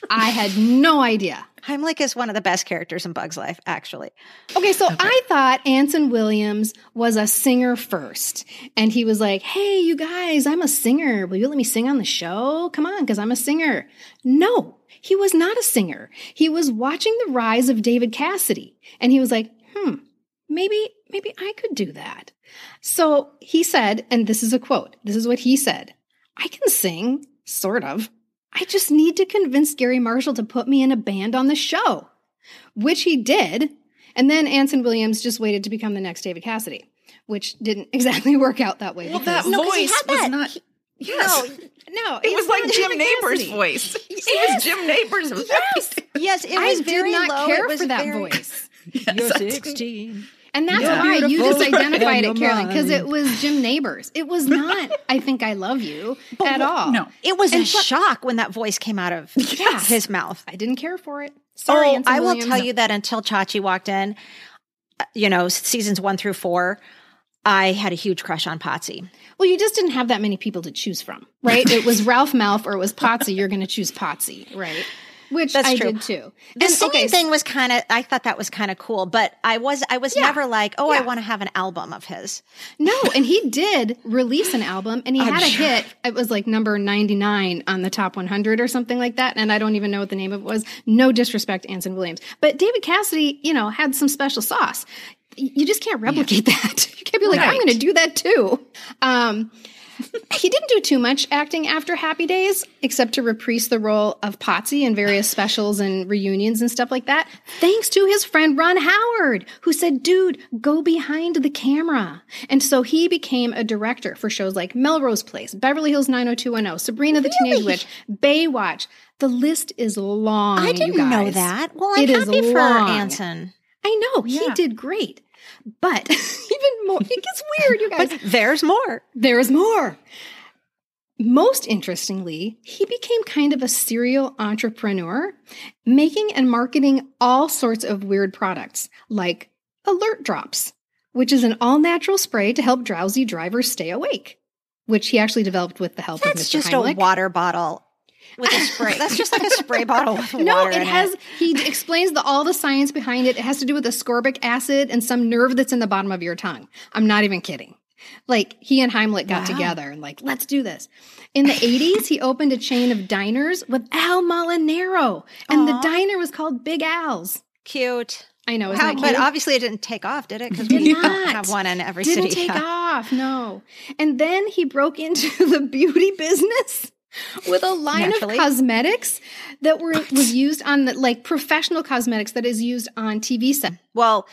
Speaker 2: I had no idea.
Speaker 3: Heimlich is one of the best characters in Bug's Life, actually.
Speaker 2: Okay, so I thought Anson Williams was a singer first. And he was like, hey, you guys, I'm a singer. Will you let me sing on the show? Come on, because I'm a singer. No, he was not a singer. He was watching the rise of David Cassidy. And he was like, hmm, maybe, maybe I could do that. So he said, and this is a quote, this is what he said I can sing, sort of. I just need to convince Garry Marshall to put me in a band on the show which he did. And then Anson Williams just waited to become the next David Cassidy. which didn't exactly work out that way.
Speaker 1: Well,
Speaker 2: because-
Speaker 1: that
Speaker 3: No, 'cause he
Speaker 1: voice
Speaker 3: had
Speaker 1: was
Speaker 3: that.
Speaker 1: not.
Speaker 3: He-
Speaker 1: yes.
Speaker 2: no,
Speaker 1: it was
Speaker 2: it's
Speaker 1: like Jim
Speaker 2: David
Speaker 1: Nabors'
Speaker 2: Cassidy.
Speaker 1: voice. It was Jim Nabors' voice.
Speaker 3: Yes, yes, it
Speaker 2: I
Speaker 3: was
Speaker 2: did
Speaker 3: very
Speaker 2: not
Speaker 3: low.
Speaker 2: care
Speaker 3: it was
Speaker 2: for that
Speaker 3: very-
Speaker 2: voice.
Speaker 3: You're 16.
Speaker 2: And that's
Speaker 1: Yeah.
Speaker 2: why you just identified it, Carolyn, because it was Jim Nabors. It was not I Think I Love You at all.
Speaker 1: No.
Speaker 3: It was a
Speaker 2: And plus-
Speaker 3: shock when that voice came out of
Speaker 2: Yes.
Speaker 3: his mouth.
Speaker 2: I didn't care for it. Sorry,
Speaker 3: oh,
Speaker 2: Anson
Speaker 3: I will
Speaker 2: Williams.
Speaker 3: tell you that until Chachi walked in, uh, you know, seasons one through four, I had a huge crush on Potsy.
Speaker 2: Well, you just didn't have that many people to choose from, right? it was Ralph Malph or it was Potsy. You're going to choose Potsy, right? Which
Speaker 3: That's
Speaker 2: I
Speaker 3: true.
Speaker 2: did too.
Speaker 3: The
Speaker 2: And,
Speaker 3: singing
Speaker 2: okay,
Speaker 3: thing was kind of, I thought that was kind of cool, but I was, I was
Speaker 2: Yeah.
Speaker 3: never like, oh, I want to have an album of his.
Speaker 2: No, and he did release an album and he had a hit. It was like number 99 on the top 100 or something like that. And I don't even know what the name of it was. No disrespect Anson Williams. But David Cassidy, you know, had some special sauce. You just can't replicate that. You can't be like, I'm going to do that too. Um, he didn't do too much acting after Happy Days, except to reprise the role of Potsy in various specials and reunions and stuff like that. Thanks to his friend Ron Howard, who said, dude, go behind the camera. And so he became a director for shows like Melrose Place, Beverly Hills 90210, Sabrina the Teenage Witch, Baywatch. The list is long.
Speaker 3: I didn't know that. Well, I'm
Speaker 2: It is
Speaker 3: happy for
Speaker 2: long.
Speaker 3: Anson.
Speaker 2: I know, he did great. But even more, it gets weird, you guys.
Speaker 3: But there's more.
Speaker 2: There is more. Most interestingly, he became kind of a serial entrepreneur, making and marketing all sorts of weird products like Alert Drops, which is an all natural spray to help drowsy drivers stay awake, which he actually developed with the help
Speaker 3: That's
Speaker 2: of Mr.
Speaker 3: That's just
Speaker 2: Heimlich.
Speaker 3: a water bottle with a spray. That's just like a spray bottle with
Speaker 2: No,
Speaker 3: water
Speaker 2: it
Speaker 3: in
Speaker 2: has.
Speaker 3: it.
Speaker 2: He explains the all the science behind it. It has to do with ascorbic acid and some nerve that's in the bottom of your tongue. I'm not even kidding. Like he and Heimlich got
Speaker 3: Wow.
Speaker 2: together and like, let's do this. In the 80s, he opened a chain of diners with Al Molinaro, and the diner was called Big Al's.
Speaker 3: Cute.
Speaker 2: I know,
Speaker 3: How, but obviously it didn't take off, did it? Because we don't have one in every city.
Speaker 2: Didn't take
Speaker 3: Yeah.
Speaker 2: off, no. And then he broke into the beauty business with a line
Speaker 3: Naturally.
Speaker 2: of cosmetics that were was used on the like professional cosmetics that is used on TV set.
Speaker 3: Well,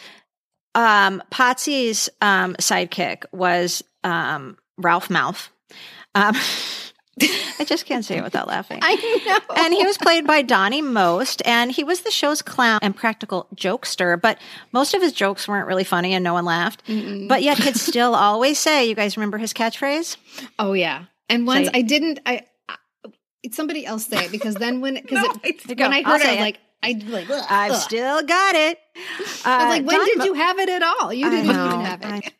Speaker 3: um, Potsy's um, sidekick was um, Ralph Malph. Um, I just can't say it without laughing.
Speaker 2: I know.
Speaker 3: and he was played by Donny Most, and he was the show's clown and practical jokester. But most of his jokes weren't really funny, and no one laughed. But yet, he'd still always say, "You guys remember his catchphrase?"
Speaker 2: Oh yeah. And once
Speaker 3: Say-
Speaker 2: I didn't I it's somebody else say it because then when because
Speaker 1: No,
Speaker 2: it,
Speaker 1: it's-
Speaker 2: when I
Speaker 3: I'll
Speaker 2: heard it, I
Speaker 3: say
Speaker 2: was
Speaker 3: it.
Speaker 2: like I like ugh,
Speaker 3: I've
Speaker 2: ugh.
Speaker 3: still got it.
Speaker 2: I was
Speaker 3: Uh,
Speaker 2: like when
Speaker 3: Don
Speaker 2: did
Speaker 3: Mo-
Speaker 2: you have it at all? You
Speaker 3: I
Speaker 2: didn't
Speaker 3: know.
Speaker 2: even have it.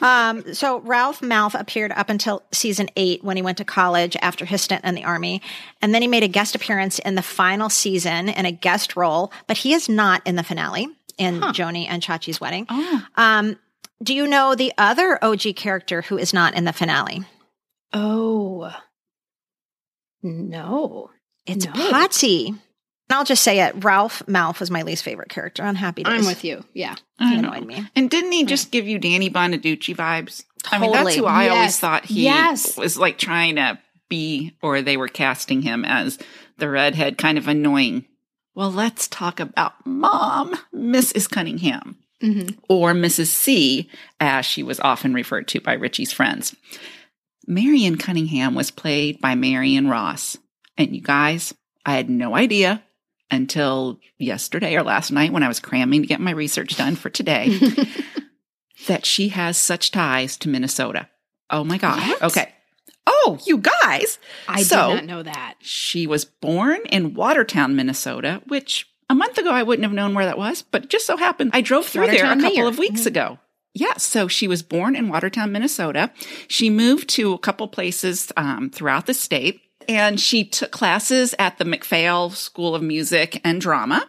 Speaker 3: Um, so Ralph Malph appeared up until season eight when he went to college after his stint in the army, and then he made a guest appearance in the final season in a guest role, but he is not in the finale in Joanie and Chachi's wedding.
Speaker 1: Oh.
Speaker 3: Um, do you know the other OG character who is not in the finale?
Speaker 2: Oh. No.
Speaker 3: It's
Speaker 2: No.
Speaker 3: Potsy. And I'll just say it. Ralph Malph was my least favorite character on Happy Days.
Speaker 2: I'm with you. Yeah.
Speaker 1: I
Speaker 3: He
Speaker 1: know.
Speaker 3: annoyed me.
Speaker 1: And didn't he just give you Danny Bonaduce vibes? I mean, that's who I always thought he
Speaker 2: Yes.
Speaker 1: was like trying to be, or they were casting him as the redhead, kind of annoying. Well, let's talk about mom, Mrs. Cunningham,
Speaker 2: Mhm.
Speaker 1: or Mrs. C, as she was often referred to by Richie's friends. Marion Cunningham was played by Marion Ross. And you guys, I had no idea until yesterday or last night when I was cramming to get my research done for today that she has such ties to Minnesota. Oh my gosh.
Speaker 2: What?
Speaker 1: Okay. Oh, you guys.
Speaker 2: I
Speaker 1: So-
Speaker 2: did not know that.
Speaker 1: She was born in Watertown, Minnesota, which a month ago I wouldn't have known where that was, but just so happened I drove through there a couple
Speaker 2: Mayor.
Speaker 1: of weeks mm-hmm. ago. Yes, so she was born in Watertown, Minnesota. She moved to a couple places um, throughout the state, and she took classes at the MacPhail School of Music and Drama.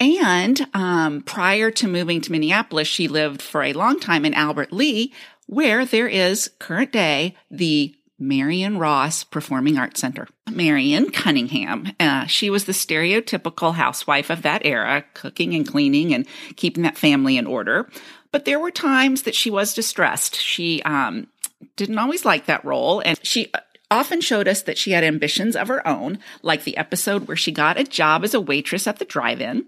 Speaker 1: And um, prior to moving to Minneapolis, she lived for a long time in Albert Lea, where there is current day the Marion Ross Performing Arts Center. Marion Cunningham, uh, she was the stereotypical housewife of that era, cooking and cleaning and keeping that family in order. But there were times that she was distressed. She um, didn't always like that role, and she uh, often showed us that she had ambitions of her own, like the episode where she got a job as a waitress at the drive-in.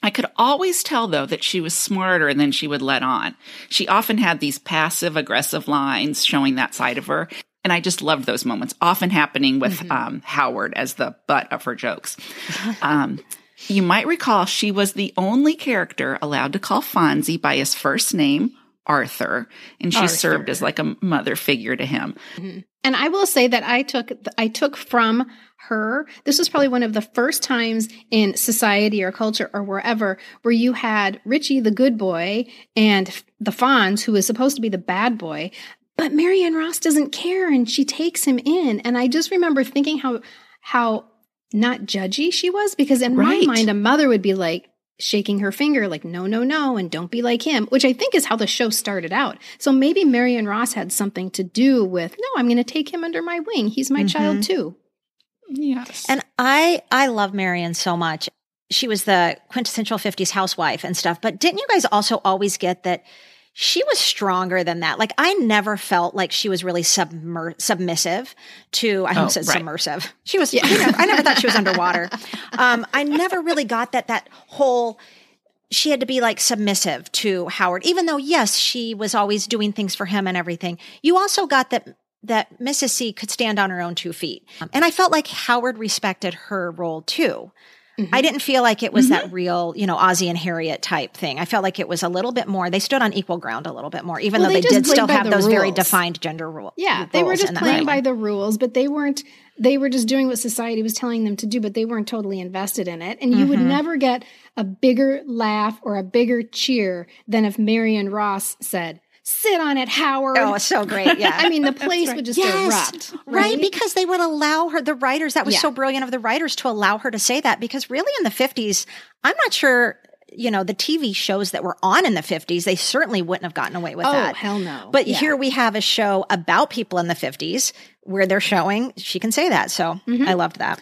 Speaker 1: I could always tell, though, that she was smarter than she would let on. She often had these passive aggressive lines showing that side of her. And I just loved those moments, often happening with
Speaker 3: Mm-hmm.
Speaker 1: um, Howard as the butt of her jokes. Um, you might recall she was the only character allowed to call Fonzie by his first name, Arthur, and she served as like a mother figure to him. Mm-hmm.
Speaker 2: And I will say that I took I took from her. This was probably one of the first times in society or culture or wherever where you had Richie the good boy and the Fonz who is supposed to be the bad boy, but Marion Ross doesn't care and she takes him in. And I just remember thinking how how not judgy she was because in
Speaker 1: Right.
Speaker 2: my mind a mother would be like shaking her finger like no no no and don't be like him which i think is how the show started out so maybe marion ross had something to do with no i'm going to take him under my wing he's my child mm-hmm. too
Speaker 1: Yes.
Speaker 3: And I I love Marion so much. She was the quintessential 50s housewife and stuff, but didn't you guys also always get that she was stronger than that? Like I never felt like she was really submer- submissive to I
Speaker 1: Oh,
Speaker 3: almost said
Speaker 1: right.
Speaker 3: submersive. She was I, never, I never thought she was underwater. Um I never really got that that whole she had to be like submissive to Howard, even though, yes, she was always doing things for him and everything. You also got that that Mrs. C could stand on her own two feet. And I felt like Howard respected her role too.
Speaker 2: Mm-hmm.
Speaker 3: I didn't feel like it was that real, you know, Ozzy and Harriet type thing. I felt like it was a little bit more, they stood on equal ground a little bit more, even
Speaker 2: Well,
Speaker 3: though
Speaker 2: they
Speaker 3: they, did still have those very defined gender rules.
Speaker 2: yeah they were just playing by the rules but they weren't they were just doing what society was telling them to do but they weren't totally invested in it and you would never get a bigger laugh or a bigger cheer than if marion ross said sit on it howard
Speaker 3: Oh, so great. Yeah.
Speaker 2: i mean the place would just erupt
Speaker 3: Right, because they would allow her, the writers, that was
Speaker 2: Yeah.
Speaker 3: so brilliant of the writers to allow her to say that because really in the 50s, I'm not sure, you know, the TV shows that were on in the 50s, they certainly wouldn't have gotten away with that.
Speaker 2: Oh,
Speaker 3: that.
Speaker 2: hell no.
Speaker 3: But
Speaker 2: Yeah.
Speaker 3: here we have a show about people in the 50s where they're showing she can say that. So
Speaker 2: Mm-hmm.
Speaker 3: I loved that.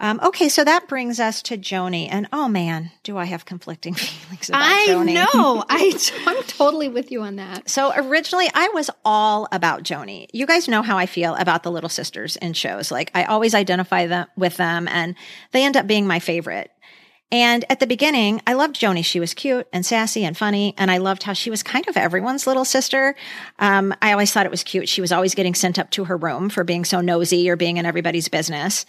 Speaker 3: Um, okay, so that brings us to Joanie. And oh man, do I have conflicting feelings about
Speaker 2: I
Speaker 3: Joanie.
Speaker 2: know. I, I'm totally with you on that.
Speaker 3: So originally I was all about Joanie. You guys know how I feel about the little sisters in shows. Like I always identify them with them and they end up being my favorite. And at the beginning, I loved Joanie. She was cute and sassy and funny. And I loved how she was kind of everyone's little sister. Um, I always thought it was cute. She was always getting sent up to her room for being so nosy or being in everybody's business.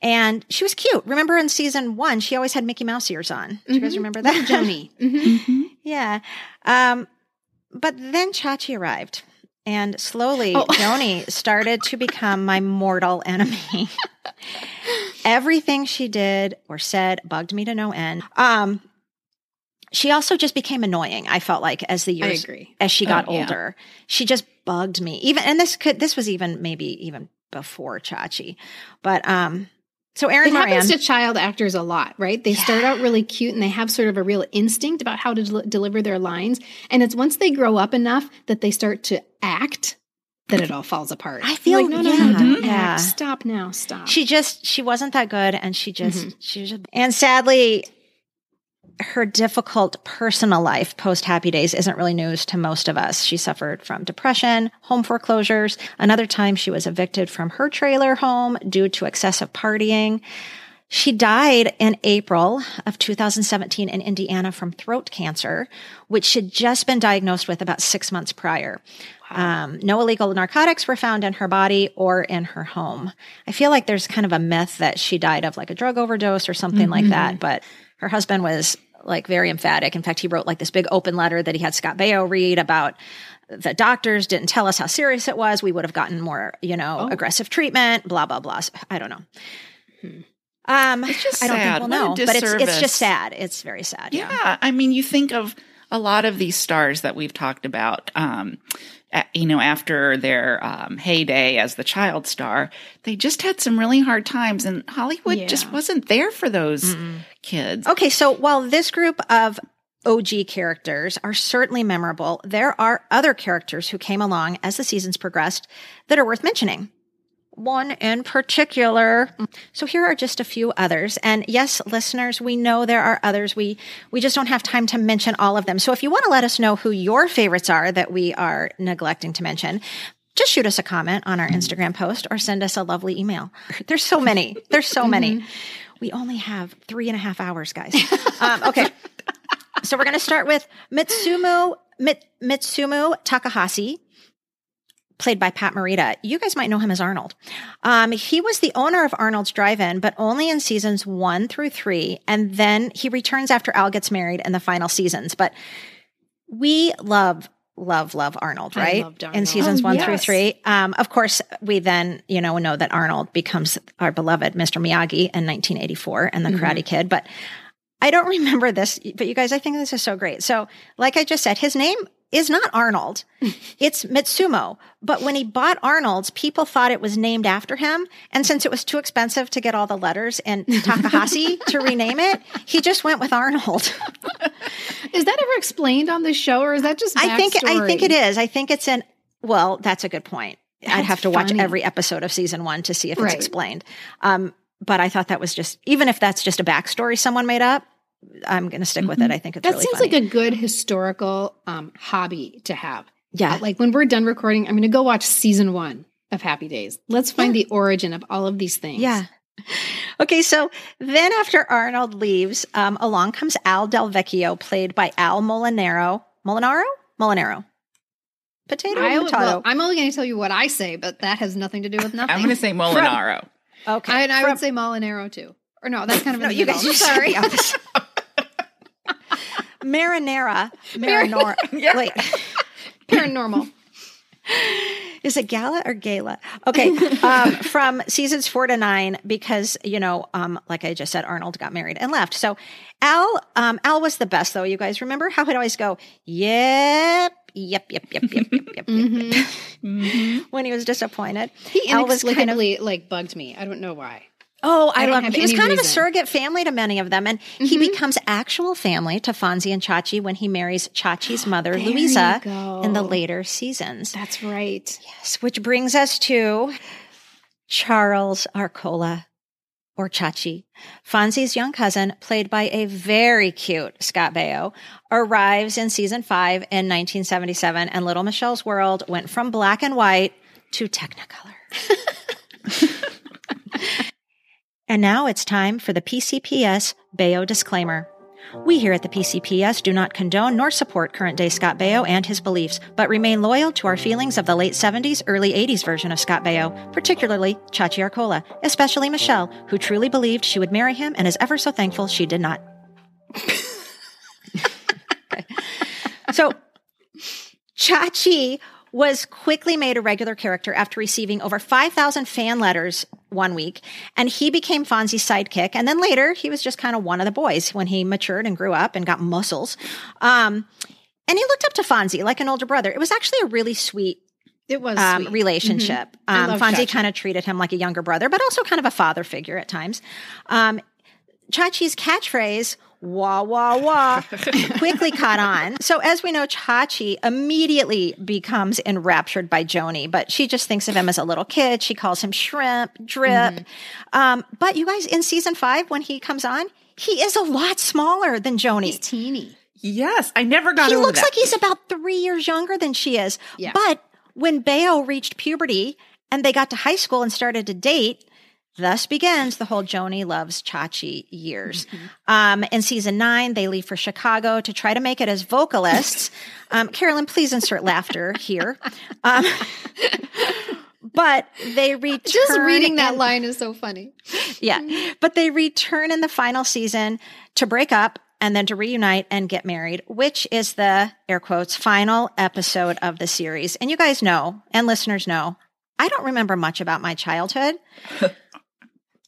Speaker 3: And she was cute. Remember in season one, she always had Mickey Mouse ears on. Do you guys remember that?
Speaker 2: Joanie. Mhm.
Speaker 3: Yeah. Um, but then Chachi arrived. And slowly,
Speaker 2: Oh.
Speaker 3: Joanie started to become my mortal enemy. Everything she did or said bugged me to no end. Um, she also just became annoying. I felt like as the years
Speaker 2: agree.
Speaker 3: as she got
Speaker 1: Oh, yeah.
Speaker 3: older, she just bugged me. Even and this could this was even maybe even before Chachi, but um. So Erin
Speaker 2: It
Speaker 3: Moran,
Speaker 2: happens to child actors a lot, right? They start out really cute and they have sort of a real instinct about how to del- deliver their lines. And it's once they grow up enough that they start to act that it all falls apart.
Speaker 3: I feel-
Speaker 2: like, no, no,
Speaker 3: yeah,
Speaker 2: no,
Speaker 3: yeah.
Speaker 2: Stop now. Stop.
Speaker 3: she just she wasn't that good and she just
Speaker 2: Mm-hmm.
Speaker 3: she was just and sadly her difficult personal life post happy days isn't really news to most of us. She suffered from depression home foreclosures. Another time she was evicted from her trailer home due to excessive partying. She died in April of 2017 in Indiana from throat cancer, which she'd just been diagnosed with about six months prior. Um, no illegal narcotics were found in her body or in her home. I feel like there's kind of a myth that she died of like a drug overdose or something like that, but her husband was like very emphatic. In fact, he wrote like this big open letter that he had Scott Baio read about the doctors didn't tell us how serious it was. We would have gotten more, you know, aggressive treatment, blah, blah, blah. So, I don't know. Um, it's
Speaker 1: just
Speaker 3: I don't
Speaker 1: sad.
Speaker 3: think we'll know, but it's it's just sad. It's very sad. Yeah.
Speaker 1: Yeah, I mean, you think of a lot of these stars that we've talked about. Um, you know, after their um, heyday as the child star, they just had some really hard times, and Hollywood just wasn't there for those kids.
Speaker 3: Okay, so while this group of OG characters are certainly memorable, there are other characters who came along as the seasons progressed that are worth mentioning. One in particular. So here are just a few others. And yes, listeners, we know there are others. We we just don't have time to mention all of them. So if you want to let us know who your favorites are that we are neglecting to mention, just shoot us a comment on our Instagram post or send us a lovely email. There's so many. There's so many. We only have three and a half hours, guys. um, okay. So we're going to start with Mitsumu, Mit, Mitsumu Takahashi, played by Pat Morita. You guys might know him as Arnold. Um, he was the owner of Arnold's Drive-In, but only in seasons one through three. And then he returns after Al gets married in the final seasons. But we love love love arnold
Speaker 2: I
Speaker 3: right
Speaker 2: loved
Speaker 3: in seasons
Speaker 1: Oh,
Speaker 3: one through three um, of course we then you know know that arnold becomes our beloved mr miyagi in 1984 and the
Speaker 2: Mm-hmm.
Speaker 3: karate kid but i don't remember this but you guys i think this is so great so like i just said his name is not arnold it's mitsumo but when he bought arnold's people thought it was named after him and since it was too expensive to get all the letters in takahashi to rename it he just went with arnold
Speaker 2: Is that ever explained on the show, or is that just?
Speaker 3: I think I think it is. I think it's in. Well, that's a good point. I'd have to watch every episode of season one to see if it's explained. Um, but I thought that was just even if that's just a backstory someone made up. I'm going to stick with it. I think it's
Speaker 2: Mm-hmm. That
Speaker 3: really
Speaker 2: seems
Speaker 3: funny.
Speaker 2: like a good historical um, hobby to have.
Speaker 3: yeah.
Speaker 2: Uh, like when we're done recording, I'm going to go watch season one of Happy Days. Let's find the origin of all of these things.
Speaker 3: Yeah. Okay, so then after Arnold leaves, um, along comes Al Del Vecchio, played by Al Molinaro. Molinaro? Molinaro. Potato
Speaker 2: I,
Speaker 3: potato?
Speaker 2: Well, I'm only going to tell you what I say, but that has nothing to do with nothing.
Speaker 1: I'm going to say Molinaro.
Speaker 3: okay.
Speaker 2: I, and I
Speaker 3: From-
Speaker 2: would say Molinaro too. Or no, that's kind of in
Speaker 3: No, you
Speaker 2: middle.
Speaker 3: guys
Speaker 2: I'm
Speaker 3: are
Speaker 2: sorry.
Speaker 3: marinara, marinara.
Speaker 1: yeah.
Speaker 3: Wait,
Speaker 2: paranormal.
Speaker 3: Is it gala or gala? Okay, um, from seasons four to nine, because you know, um, like I just said, Arnold got married and left. So Al, um, Al was the best though. You guys remember how he'd always go, "Yep, yep, yep, yep, yep, yep, yep." yep. Mm-hmm. when he was disappointed,
Speaker 2: he inexplicably
Speaker 3: Al was kind of,
Speaker 2: like bugged me. I don't know why
Speaker 3: oh, I,
Speaker 2: I
Speaker 3: love him. He was kind of a surrogate family to many of them. And he mm-hmm. becomes actual family to Fonzie and Chachi when he marries Chachi's mother,
Speaker 2: There
Speaker 3: Louisa, in the later seasons.
Speaker 2: That's right.
Speaker 3: Yes, which brings us to Charles Arcola, or Chachi. Fonzie's young cousin, played by a very cute Scott Baio, arrives in season five in 1977, and Little Michelle's world went from black and white to Technicolor. and now it's time for the PCPS Baio disclaimer. We here at the PCPS do not condone nor support current day Scott Baio and his beliefs, but remain loyal to our feelings of the late 70s, early 80s version of Scott Baio, particularly Chachi Arcola, especially Michelle, who truly believed she would marry him and is ever so thankful she did not. Okay. So, Chachi was quickly made a regular character after receiving over 5,000 fan letters one week, and he became Fonzie's sidekick. And then later, he was just kind of one of the boys when he matured and grew up and got muscles. Um, and he looked up to Fonzie like an older brother. It was actually a really sweet
Speaker 2: It was
Speaker 3: um,
Speaker 2: sweet.
Speaker 3: relationship.
Speaker 2: I
Speaker 3: Um, Fonzie kind of treated him like a younger brother, but also kind of a father figure at times. Um, Chachi's catchphrase, wah, wah, wah, quickly caught on. So, as we know, Chachi immediately becomes enraptured by Joanie, but she just thinks of him as a little kid. She calls him shrimp, drip.
Speaker 2: Mm-hmm.
Speaker 3: Um, but you guys, in season five, when he comes on, he is a lot smaller than Joanie.
Speaker 2: He's teeny.
Speaker 1: Yes, I never got
Speaker 3: He
Speaker 1: over
Speaker 3: looks
Speaker 1: that.
Speaker 3: like he's about three years younger than she is.
Speaker 2: Yeah.
Speaker 3: But when Baio reached puberty and they got to high school and started to date, thus begins the whole Joanie loves Chachi years. Um, in season nine, they leave for Chicago to try to make it as vocalists. um, Carolyn, please insert laughter here. Um, but they return.
Speaker 2: Just reading that
Speaker 3: in-
Speaker 2: line is so funny.
Speaker 3: yeah. But they return in the final season to break up and then to reunite and get married, which is the air quotes final episode of the series. And you guys know, and listeners know, I don't remember much about my childhood,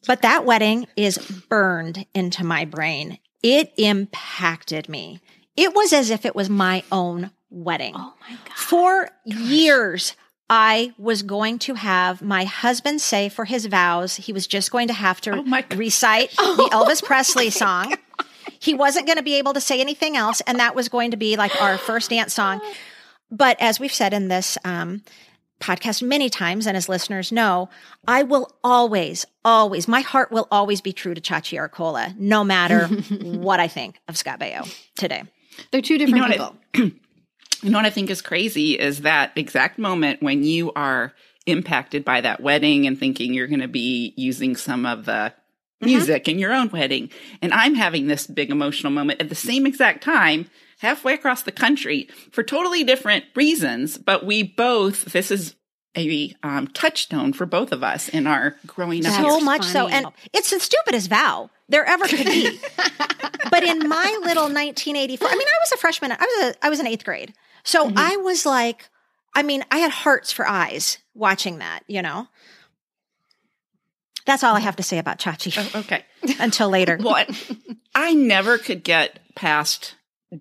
Speaker 3: but that wedding is burned into my brain. It impacted me. It was as if it was my own wedding.
Speaker 2: Oh my god.
Speaker 3: For years, I was going to have my husband say for his vows, he was just going to have to
Speaker 1: Oh
Speaker 3: recite the Elvis Presley song. He wasn't going to be able to say anything else. And that was going to be like our first dance song. But as we've said in this um, podcast many times, and as listeners know, I will always, always, my heart will always be true to Chachi Arcola, no matter what I think of Scott Baio today.
Speaker 2: They're two different
Speaker 1: know what
Speaker 2: people.
Speaker 1: You know what I think is crazy is that exact moment when you are impacted by that wedding and thinking you're going to be using some of the mm-hmm. music in your own wedding. And I'm having this big emotional moment at the same exact time, halfway across the country for totally different reasons. But we both, this is a um, touchstone for both of us in our growing up.
Speaker 3: so much so and it's the stupidest vow there ever could be but in my little 1984 i mean i was a freshman i was a i was in eighth grade so i was like i mean i had hearts for eyes watching that you know that's all i have to say about chachi
Speaker 1: Oh, okay.
Speaker 3: until later
Speaker 1: Well, I never could get past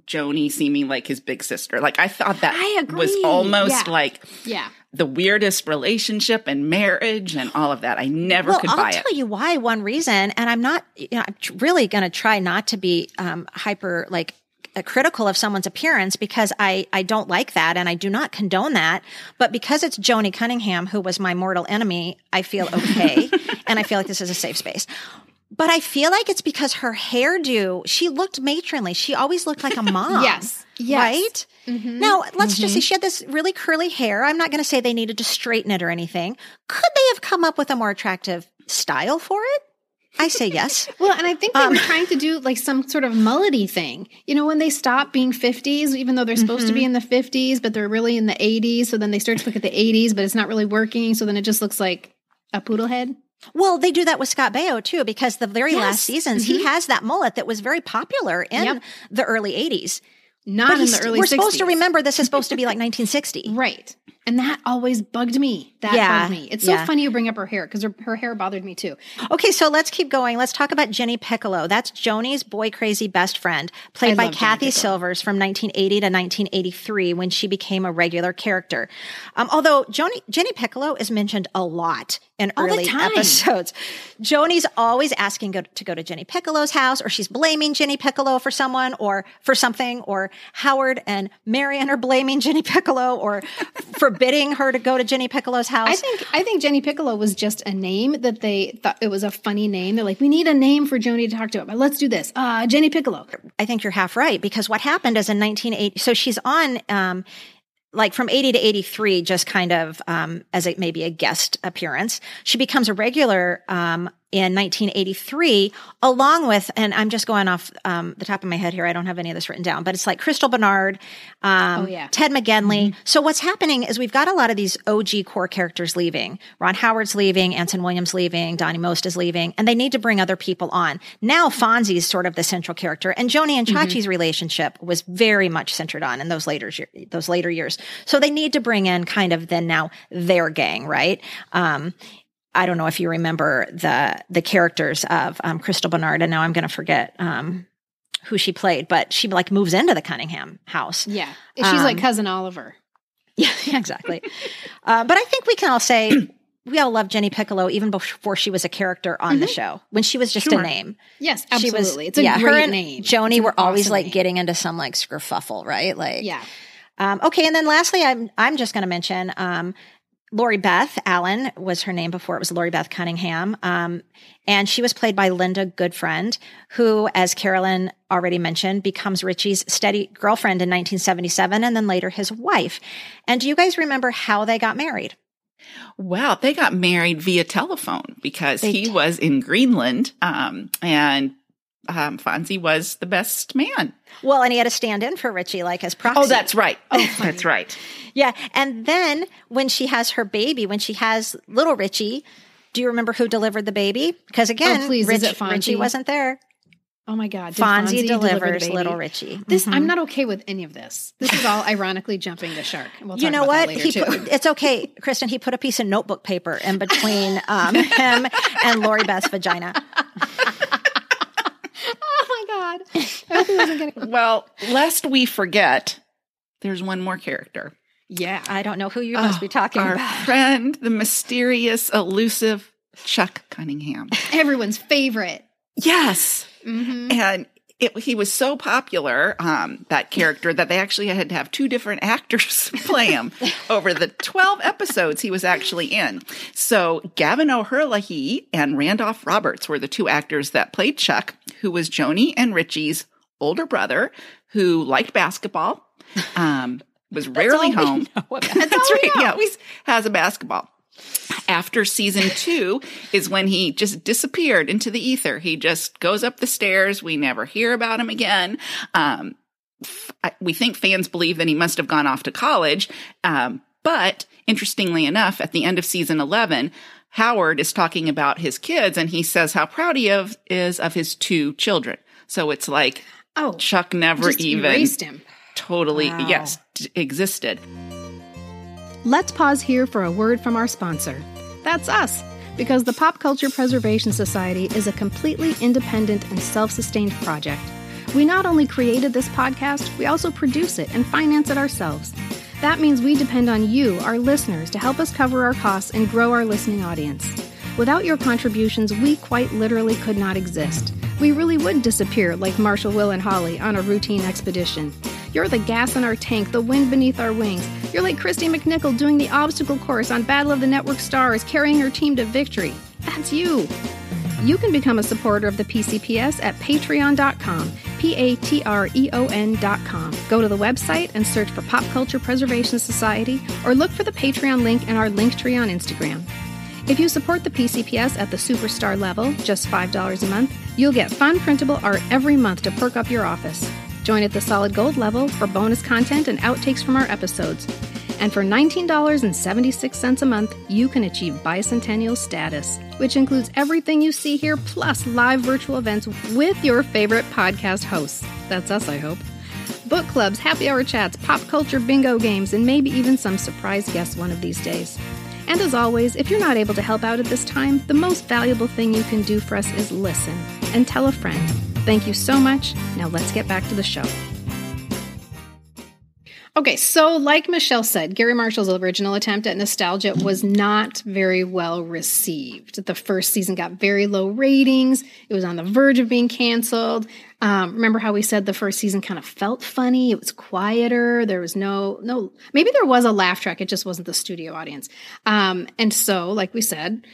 Speaker 1: Joanie seeming like his big sister. Like I thought that
Speaker 2: I
Speaker 1: was almost
Speaker 2: Yeah.
Speaker 1: like
Speaker 2: Yeah.
Speaker 1: the weirdest relationship and marriage and all of that. I never
Speaker 3: well,
Speaker 1: could
Speaker 3: I'll
Speaker 1: buy it.
Speaker 3: I'll tell you why. One reason, and I'm not, you know, I'm really going to try not to be um, hyper like uh, critical of someone's appearance because I I don't like that and I do not condone that. But because it's Joanie Cunningham who was my mortal enemy, I feel okay, and I feel like this is a safe space. But I feel like it's because her hairdo, she looked matronly. She always looked like a mom.
Speaker 2: Yes. Yes.
Speaker 3: Right? Mm-hmm. Now, let's just say mm-hmm. she had this really curly hair. I'm not going to say they needed to straighten it or anything. Could they have come up with a more attractive style for it? I say yes.
Speaker 2: Well, and I think they um, were trying to do like some sort of mullety thing. You know, when they stop being 50s, even though they're supposed to be mm-hmm. in the 50s, but they're really in the 80s. So then they start to look at the 80s, but it's not really working. So then it just looks like a poodle head.
Speaker 3: Well, they do that with Scott Baio too, because the very last
Speaker 2: Yes.
Speaker 3: seasons, he mm-hmm. has that mullet that was very popular in
Speaker 2: Yep.
Speaker 3: the early 80s.
Speaker 2: Not
Speaker 3: But
Speaker 2: in the early
Speaker 3: we're
Speaker 2: 60s.
Speaker 3: supposed to remember this is supposed to be like 1960.
Speaker 2: Right. And that always bugged me. That
Speaker 3: Yeah,
Speaker 2: bugged me. It's so
Speaker 3: yeah.
Speaker 2: funny you bring up her hair because her, her hair bothered me too.
Speaker 3: Okay, so let's keep going. Let's talk about Jenny Piccolo. That's Joanie's boy crazy best friend,
Speaker 2: I
Speaker 3: played by
Speaker 2: Cathy
Speaker 3: Silvers from 1980 to 1983 when she became a regular character. Um, although Joanie, Jenny Piccolo is mentioned a lot in
Speaker 2: All the
Speaker 3: early episodes. Joanie's always asking go, to go to Jenny Piccolo's house, or she's blaming Jenny Piccolo for someone or for something, or Howard and Marion are blaming Jenny Piccolo or forbidding her to go to Jenny Piccolo's house.
Speaker 2: I think I think Jenny Piccolo was just a name that they thought it was a funny name. They're like, we need a name for Joanie to talk to. But let's do this. Uh, Jenny Piccolo.
Speaker 3: I think you're half right because what happened is in 1980, so she's on, um, like from 80 to 83, just kind of, um, as a, maybe a guest appearance. She becomes a regular, um, in 1983, along with, and I'm just going off, um, the top of my head here. I don't have any of this written down, but it's like Crystal Bernard, um,
Speaker 2: Oh, yeah.
Speaker 3: Ted McGinley. So what's happening is we've got a lot of these OG core characters leaving. Ron Howard's leaving, Anson Williams leaving, Donny Most is leaving, and they need to bring other people on. Now Fonzie's sort of the central character, and Joanie and Chachi's relationship was very much centered on in those later those later years. So they need to bring in kind of then now their gang, right? Um, I don't know if you remember the the characters of um, Crystal Bernard, and now I'm going to forget um, who she played, but she like moves into the Cunningham house.
Speaker 2: Yeah, she's like
Speaker 3: Um,
Speaker 2: cousin Oliver.
Speaker 3: Yeah, exactly. uh, but I think we can all say we all love Jenny Piccolo even before she was a character on the show. When she was just a name,
Speaker 2: Yes,
Speaker 3: she
Speaker 2: absolutely.
Speaker 3: was.
Speaker 2: it's a
Speaker 3: yeah,
Speaker 2: great
Speaker 3: her and
Speaker 2: name.
Speaker 3: Joanie
Speaker 2: It's
Speaker 3: were always like
Speaker 2: name.
Speaker 3: getting into some like skerfuffle, right? Like,
Speaker 2: Yeah,
Speaker 3: Um, okay, and then lastly, I'm I'm just going to mention um, Lori Beth Allen was her name before it was Lori Beth Cunningham, um, and she was played by Linda Goodfriend, who, as Carolyn already mentioned, becomes Richie's steady girlfriend in 1977, and then later his wife. And do you guys remember how they got married?
Speaker 1: Well, they got married via telephone because
Speaker 3: They
Speaker 1: he
Speaker 3: did.
Speaker 1: was in Greenland, um, and um, Fonzie was the best man.
Speaker 3: Well, and he had to stand in for Richie, like as proxy.
Speaker 1: Oh, that's right. Oh, that's right.
Speaker 3: Yeah. And then when she has her baby, when she has little Richie, do you remember who delivered the baby? Because again,
Speaker 2: Oh, please, is
Speaker 3: Rich-
Speaker 2: it Fonzie?
Speaker 3: Richie wasn't there.
Speaker 2: Oh my God, did
Speaker 3: Fonzie,
Speaker 2: deliver the
Speaker 3: delivers
Speaker 2: baby?
Speaker 3: little Richie.
Speaker 2: This
Speaker 3: Mhm.
Speaker 2: I'm not okay with any of this. This is all ironically jumping the shark. We'll
Speaker 3: you know
Speaker 2: about
Speaker 3: what? He put, it's okay, Kristen. He put a piece of notebook paper in between um, him and Lori Beth's vagina.
Speaker 2: God, I hope he wasn't gonna-
Speaker 1: Well, lest we forget, there's one more character.
Speaker 2: Yeah,
Speaker 3: I don't know who you must
Speaker 1: Oh,
Speaker 3: be talking
Speaker 1: Our
Speaker 3: about.
Speaker 1: friend, the mysterious, elusive Chuck Cunningham.
Speaker 2: everyone's favorite.
Speaker 1: Yes.
Speaker 2: hmm
Speaker 1: And it, he was so popular, um, that character, that they actually had to have two different actors play him over the 12 episodes he was actually in. So Gavin O'Herlihy and Randolph Roberts were the two actors that played Chuck, who was Joanie and Richie's older brother who liked basketball, um, was rarely home. That's right. Yeah, always has a basketball. After season two is when he just disappeared into the ether. He just goes up the stairs. We never hear about him again. Um, f- I- we think fans believe that he must have gone off to college. Um, but interestingly enough, at the end of season 11, Howard is talking about his kids and he says how proud he of, is of his two children. So it's like
Speaker 2: Oh,
Speaker 1: Chuck never
Speaker 2: just
Speaker 1: even
Speaker 2: erased him.
Speaker 1: totally, yes, d- existed.
Speaker 2: Let's pause here for a word from our sponsor. That's us, because the Pop Culture Preservation Society is a completely independent and self sustained project. We not only created this podcast, we also produce it and finance it ourselves. That means we depend on you, our listeners, to help us cover our costs and grow our listening audience. Without your contributions, we quite literally could not exist. We really would disappear like Marshall, Will, and Holly on a routine expedition. You're the gas in our tank, the wind beneath our wings. You're like Kristy McNichol doing the obstacle course on Battle of the Network Stars, carrying her team to victory. That's you. You can become a supporter of the PCPS at patreon.com, P A T R E O N.com. Go to the website and search for Pop Culture Preservation Society or look for the Patreon link in our link tree on Instagram. If you support the PCPS at the superstar level, just $5 a month, you'll get fun printable art every month to perk up your office. Join at the solid gold level for bonus content and outtakes from our episodes. And for $19.76 a month, you can achieve bicentennial status, which includes everything you see here plus live virtual events with your favorite podcast hosts. That's us, I hope. Book clubs, happy hour chats, pop culture bingo games, and maybe even some surprise guests one of these days. And as always, if you're not able to help out at this time, the most valuable thing you can do for us is listen and tell a friend. Thank you so much. Now let's get back to the show. Okay, so like Michelle said, Garry Marshall's original attempt at nostalgia was not very well received. The first season got very low ratings. It was on the verge of being canceled. Um, remember how we said the first season kind of felt funny? It was quieter. There was no no. Maybe there was a laugh track. It just wasn't the studio audience. Um, and so, like we said,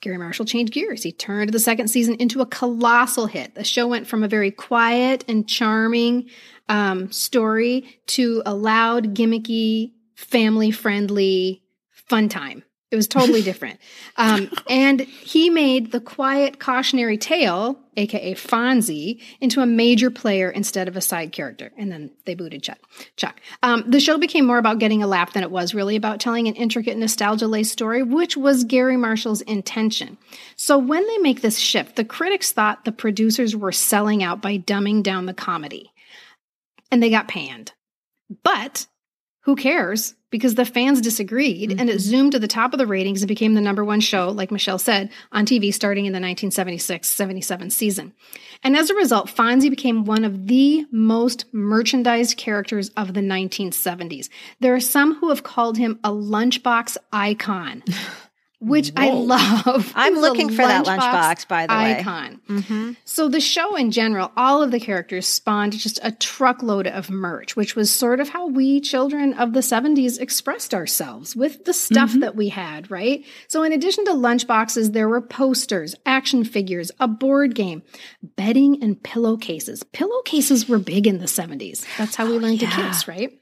Speaker 2: Garry Marshall changed gears. He turned the second season into a colossal hit. The show went from a very quiet and charming um, story to a loud, gimmicky, family friendly fun time. It was totally different. Um, and he made the quiet cautionary tale, aka Fonzie, into a major player instead of a side character. And then they booted Chuck. Chuck. Um, the show became more about getting a laugh than it was really about telling an intricate nostalgia laced story, which was Garry Marshall's intention. So when they make this shift, the critics thought the producers were selling out by dumbing down the comedy. And they got panned. But who cares? Because the fans disagreed and it mm-hmm. zoomed to the top of the ratings and became the number one show, like Michelle said, on TV starting in the 1976 77 season. And as a result, Fonzie became one of the most merchandised characters of the 1970s. There are some who have called him a lunchbox icon. Which I love.
Speaker 3: I'm looking for that lunchbox, by the way.
Speaker 2: icon. So the show in general, all of the characters spawned just a truckload of merch, which was sort of how we children of the 70s expressed ourselves with the stuff that we had, right? So in addition to lunchboxes, there were posters, action figures, a board game, bedding and pillowcases. Pillowcases were big in the 70s. That's how we learned to kiss, right?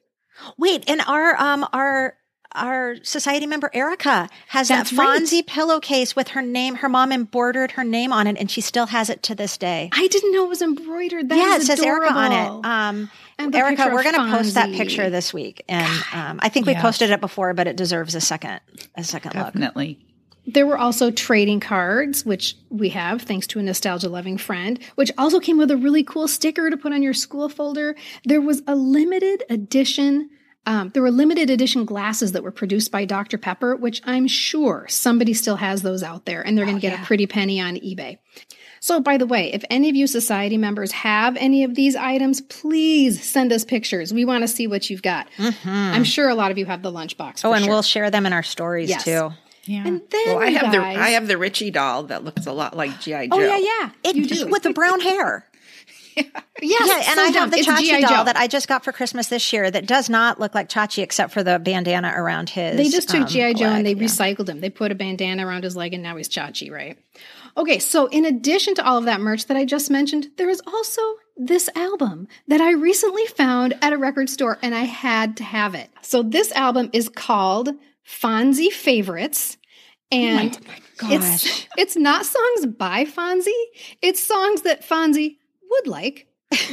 Speaker 3: Wait, and our um our our society member Erica has
Speaker 2: That's
Speaker 3: that
Speaker 2: right.
Speaker 3: Fonzie pillowcase with her name. Her mom embroidered her name on it, and she still has it to this day.
Speaker 2: I didn't know it was embroidered. That
Speaker 3: yeah, it says Erica on it. Um, Erica, we're going to post that picture this week, and um, I think we posted it before, but it deserves a second a second look.
Speaker 1: Definitely.
Speaker 2: There were also trading cards, which we have thanks to a nostalgia loving friend, which also came with a really cool sticker to put on your school folder. There was a limited edition. Um, there were limited edition glasses that were produced by Dr. Pepper, which I'm sure somebody still has those out there and they're going to get a pretty penny on eBay. So, by the way, if any of you society members have any of these items, please send us pictures. We want to see what you've got. I'm sure a lot of you have the lunchbox.
Speaker 3: Oh, and
Speaker 2: sure.
Speaker 3: we'll share them in our stories
Speaker 2: Yes.
Speaker 3: too.
Speaker 1: Yeah.
Speaker 2: And then,
Speaker 6: Well, I have the I have the Richie doll that looks a lot like GI Joe.
Speaker 2: Oh yeah, yeah.
Speaker 3: It,
Speaker 2: you do.
Speaker 3: with the brown hair.
Speaker 2: Yes,
Speaker 3: Yeah, and
Speaker 2: so
Speaker 3: I
Speaker 2: dumb.
Speaker 3: have the
Speaker 2: It's
Speaker 3: Chachi doll
Speaker 2: Joe.
Speaker 3: that I just got for Christmas this year that does not look like Chachi except for the bandana around his.
Speaker 2: They just took
Speaker 3: um,
Speaker 2: G.I. Joe and they
Speaker 3: yeah.
Speaker 2: recycled him. They put a bandana around his leg and now he's Chachi, right? Okay, so in addition to all of that merch that I just mentioned, there is also this album that I recently found at a record store and I had to have it. So this album is called Fonzie Favorites. And
Speaker 3: Oh
Speaker 2: it's it's not songs by Fonzie. It's songs that Fonzie would like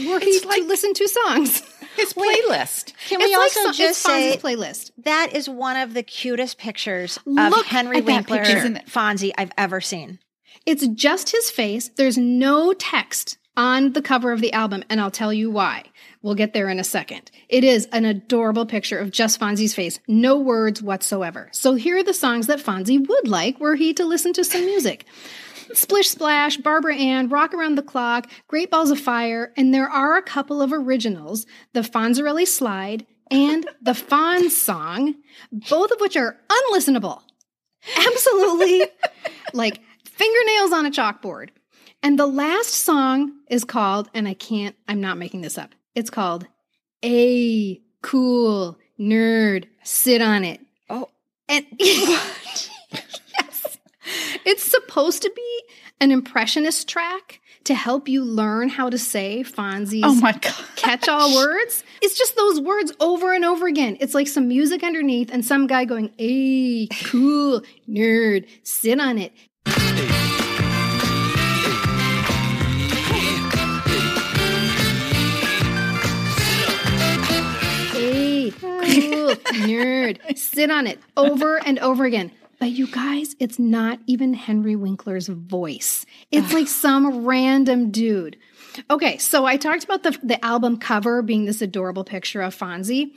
Speaker 2: were he to listen to songs.
Speaker 1: His playlist.
Speaker 3: Can
Speaker 2: It's
Speaker 3: we
Speaker 2: like
Speaker 3: also
Speaker 2: so-
Speaker 3: just
Speaker 2: it's
Speaker 3: say
Speaker 2: Fonzie's playlist?
Speaker 3: that is one of the cutest pictures of
Speaker 2: Look
Speaker 3: Henry
Speaker 2: at that
Speaker 3: Winkler
Speaker 2: picture.
Speaker 1: Isn't it?
Speaker 3: Fonzie I've ever seen.
Speaker 2: It's just his face. There's no text on the cover of the album, and I'll tell you why. We'll get there in a second. It is an adorable picture of just Fonzie's face, no words whatsoever. So here are the songs that Fonzie would like were he to listen to some music. Splish Splash, Barbara Ann, Rock Around the Clock, Great Balls of Fire, and there are a couple of originals, the Fonzarelli Slide and the Fonz Song, both of which are unlistenable. Absolutely like fingernails on a chalkboard. And the last song is called, and I can't, I'm not making this up. It's called A Cool Nerd Sit on It.
Speaker 3: Oh.
Speaker 2: And yes. It's supposed to be an impressionist track to help you learn how to say Fonzie's
Speaker 1: Oh my
Speaker 2: catch all words. It's just those words over and over again. It's like some music underneath and some guy going, Hey, cool, nerd, sit on it. Hey, cool, nerd, sit on it over and over again. But you guys, it's not even Henry Winkler's voice. It's like some random dude. Okay, so I talked about the, the album cover being this adorable picture of Fonzie.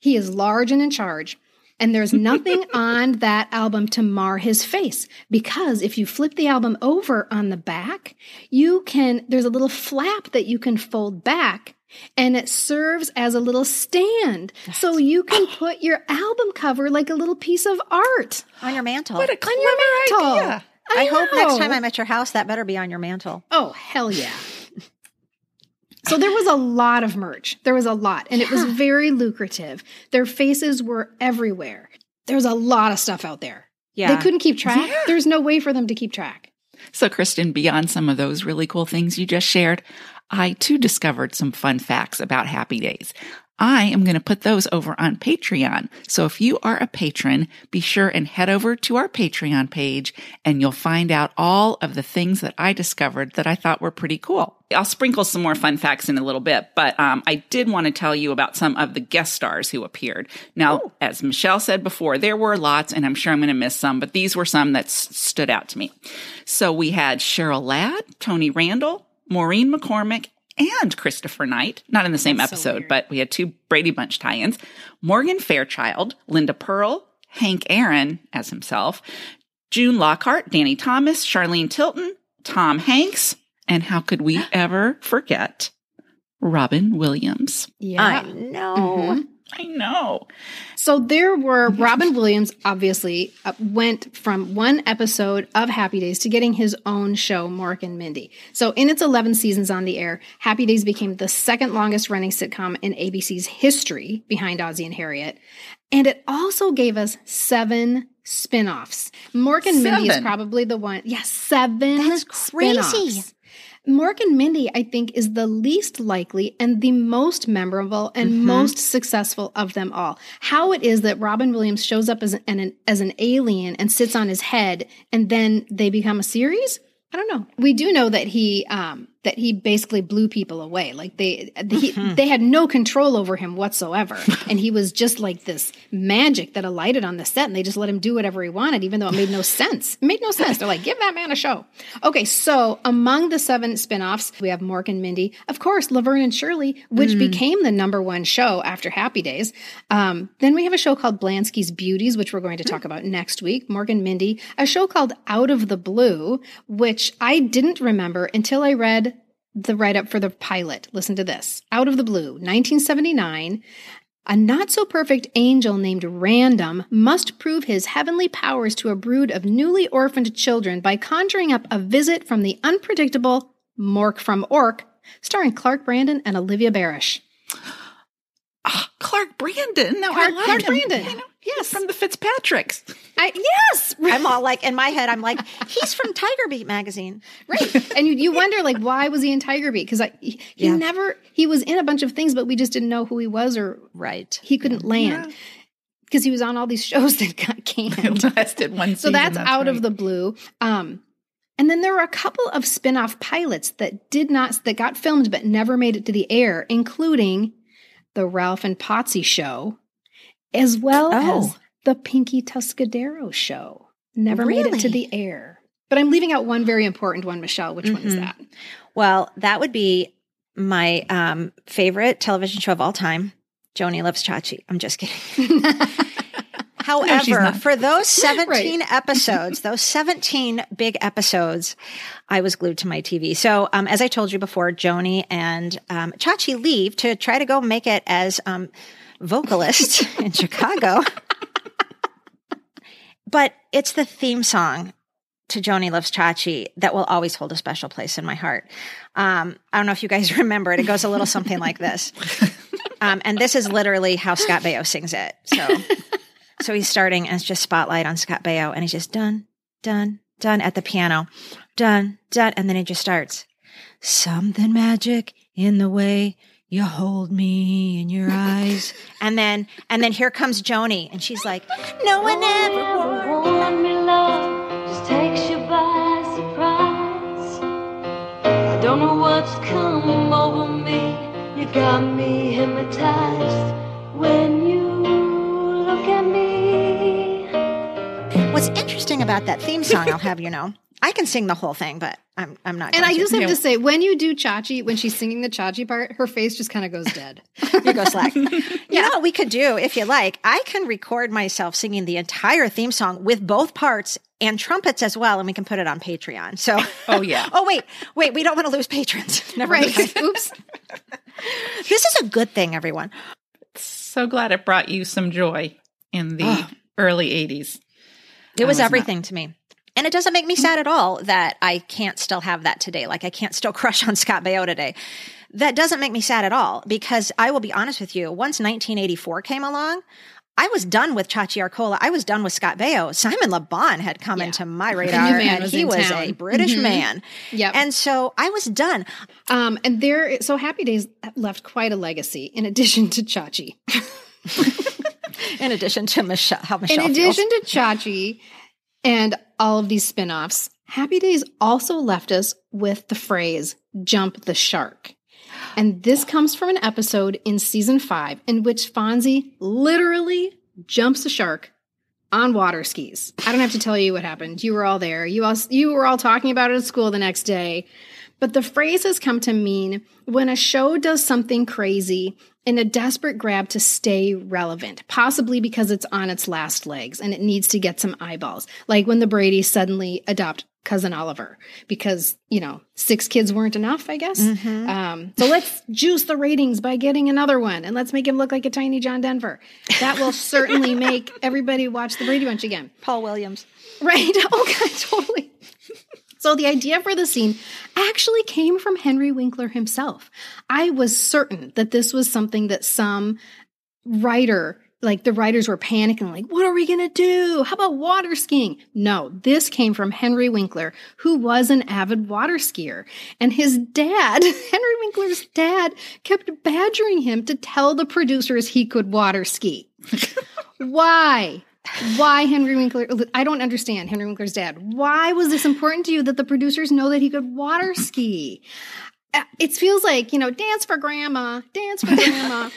Speaker 2: He is large and in charge. And there's nothing on that album to mar his face because if you flip the album over on the back, you can, there's a little flap that you can fold back and it serves as a little stand. So you can put your album cover like a little piece of art
Speaker 3: On your mantle.
Speaker 1: What a
Speaker 2: on your mantle.
Speaker 1: idea.
Speaker 3: I hope next time I'm at your house, that better be on your mantle.
Speaker 2: Oh, hell yeah. So there was a lot of merch. There was a lot, and it was very lucrative. Their faces were everywhere. There's a lot of stuff out there.
Speaker 3: Yeah.
Speaker 2: They couldn't keep track.
Speaker 1: Yeah.
Speaker 2: There's no way for them to keep track.
Speaker 1: So, Kristen, beyond some of those really cool things you just shared, I too discovered some fun facts about Happy Days. I am going to put those over on Patreon. So if you are a patron, be sure and head over to our Patreon page and you'll find out all of the things that I discovered that I thought were pretty cool. I'll sprinkle some more fun facts in a little bit, but um, I did want to tell you about some of the guest stars who appeared. Now, as Michelle said before, there were lots, and I'm sure I'm going to miss some, but these were some that s- stood out to me. So we had Cheryl Ladd, Tony Randall, Maureen McCormick, and Christopher Knight, not in the same episode, but we had two Brady Bunch tie ins. Morgan Fairchild, Linda Purl, Hank Aaron as himself, June Lockhart, Danny Thomas, Charlene Tilton, Tom Hanks, and how could we ever forget Robin Williams?
Speaker 2: Yeah.
Speaker 3: I know. Mm-hmm.
Speaker 1: I know.
Speaker 2: So there were Robin Williams obviously uh, went from one episode of Happy Days to getting his own show Mork and Mindy. So in its 11 seasons on the air, Happy Days became the second longest running sitcom in ABC's history behind Ozzy and Harriet. And it also gave us seven spin-offs. Mork and Mindy is probably the one. Yeah, seven
Speaker 3: That's crazy.
Speaker 2: spin-offs. Mork and Mindy, I think, is the least likely and the most memorable and most successful of them all. How it is that Robin Williams shows up as an, as an alien and sits on his head, and then they become a series. I don't know. We do know that he um, that he basically blew people away. Like they he, they had no control over him whatsoever, and he was just like this magic that alighted on the set, and they just let him do whatever he wanted, even though it made no sense. It made no sense. They're like, give that man a show. Okay, so among the seven spin-offs, we have Mork and Mindy, of course, Laverne and Shirley, which became the number one show after Happy Days. Um, then we have a show called Blansky's Beauties, which we're going to talk about next week. Mork and Mindy, a show called Out of the Blue, which I didn't remember until I read the write up for the pilot. Listen to this Out of the Blue, 1979. A not so perfect angel named Random must prove his heavenly powers to a brood of newly orphaned children by conjuring up a visit from the unpredictable Mork from Ork, starring Clark Brandon and Olivia Barash.
Speaker 1: Ah, Clark Brandon. No,
Speaker 2: Clark-
Speaker 1: I
Speaker 2: Clark. Brandon.
Speaker 1: Yes, from the Fitzpatricks.
Speaker 2: I, yes,
Speaker 3: I'm all like, in my head, I'm like, he's from Tiger Beat magazine.
Speaker 2: right. and you, you wonder like why was he in Tiger Beat? Because he, he
Speaker 3: Yeah.
Speaker 2: never he was in a bunch of things, but we just didn't know who he was or
Speaker 3: Right.
Speaker 2: he couldn't land. because he was on all these shows that got canned.
Speaker 1: lasted one season,
Speaker 2: so
Speaker 1: season,
Speaker 2: that's, out of the blue. Um, and then there were a couple of spin-off pilots that did not that got filmed but never made it to the air, including the Ralph and Potsy show, as well
Speaker 3: Oh.
Speaker 2: as the Pinky Tuscadero show. Never made it to the air. But I'm leaving out one very important one, Michelle. Which one is
Speaker 3: Mhm.
Speaker 2: that?
Speaker 3: Well, that would be my um, favorite television show of all time, Joanie Loves Chachi. I'm just kidding. However,
Speaker 1: not.
Speaker 3: for those 17 episodes, those 17 big episodes, I was glued to my TV. So, um, as I told you before, Joanie and um, Chachi leave to try to go make it as um, vocalists in Chicago. but it's the theme song to Joanie Loves Chachi that will always hold a special place in my heart. Um, I don't know if you guys remember it. It goes a little something like this. Um, and this is literally how Scott Baio sings it. So, so he's starting and it's just spotlight on Scott Baio and he's just done, done, done at the piano, done, done. And then he just starts something magic in the way you hold me in your eyes. And then, and then here comes Joanie and she's like, no one ever warned
Speaker 7: me, love, just takes you by surprise. I don't know what's come over me. You got me hypnotized when you look at me.
Speaker 3: What's interesting about that theme song, I'll have you know, I can sing the whole thing, but I'm I'm not.
Speaker 2: And
Speaker 3: going
Speaker 2: I
Speaker 3: to.
Speaker 2: just have
Speaker 1: Yeah.
Speaker 2: to say, when you do Chachi, when she's singing the Chachi part, her face just kind of goes dead.
Speaker 3: you go slack. You know what we could do if you like? I can record myself singing the entire theme song with both parts and trumpets as well, and we can put it on Patreon. So,
Speaker 1: Oh, yeah.
Speaker 3: oh wait, wait, we don't want to lose patrons. Never
Speaker 2: right.
Speaker 3: mind.
Speaker 2: Oops.
Speaker 3: This is a good thing, everyone.
Speaker 1: So glad it brought you some joy in the early 80s.
Speaker 3: It
Speaker 1: I
Speaker 3: was
Speaker 1: was not-
Speaker 3: everything to me. And it doesn't make me sad at all that I can't still have that today. Like I can't still crush on Scott Baio today. That doesn't make me sad at all because I will be honest with you. Once 1984 came along, I was done with Chachi Arcola. I was done with Scott Baio. Simon Le Bon had come
Speaker 2: Yeah.
Speaker 3: into my radar and
Speaker 2: was
Speaker 3: he was a
Speaker 2: town.
Speaker 3: British
Speaker 2: Mhm.
Speaker 3: man.
Speaker 2: Yep.
Speaker 3: And so I was done.
Speaker 2: Um, and there, so Happy Days left quite a legacy in addition to Chachi.
Speaker 3: In addition to Michelle, how Michelle
Speaker 2: in
Speaker 3: feels.
Speaker 2: addition to Chachi and all of these spin offs, Happy Days also left us with the phrase jump the shark. And this comes from an episode in season five in which Fonzie literally jumps a shark on water skis. I don't have to tell you what happened. You were all there. You all you were all talking about it at school the next day. But the phrase has come to mean when a show does something crazy in a desperate grab to stay relevant, possibly because it's on its last legs and it needs to get some eyeballs. Like when the Bradys suddenly adopt cousin Oliver because, you know, six kids weren't enough, I guess. Um, so let's juice the ratings by getting another one and let's make him look like a tiny John Denver. That will certainly make everybody watch the Brady Bunch again.
Speaker 3: Paul Williams.
Speaker 2: Right. Oh, God, totally. So the idea for the scene actually came from Henry Winkler himself. I was certain that this was something that some writer, like the writers were panicking, like, what are we going to do? How about water skiing? No, this came from Henry Winkler, who was an avid water skier. And his dad, Henry Winkler's dad, kept badgering him to tell the producers he could water ski. Why? Why Henry Winkler? I don't understand Henry Winkler's dad. Why was this important to you that the producers know that he could water ski? Uh, It feels like, you know, dance for grandma, dance for grandma.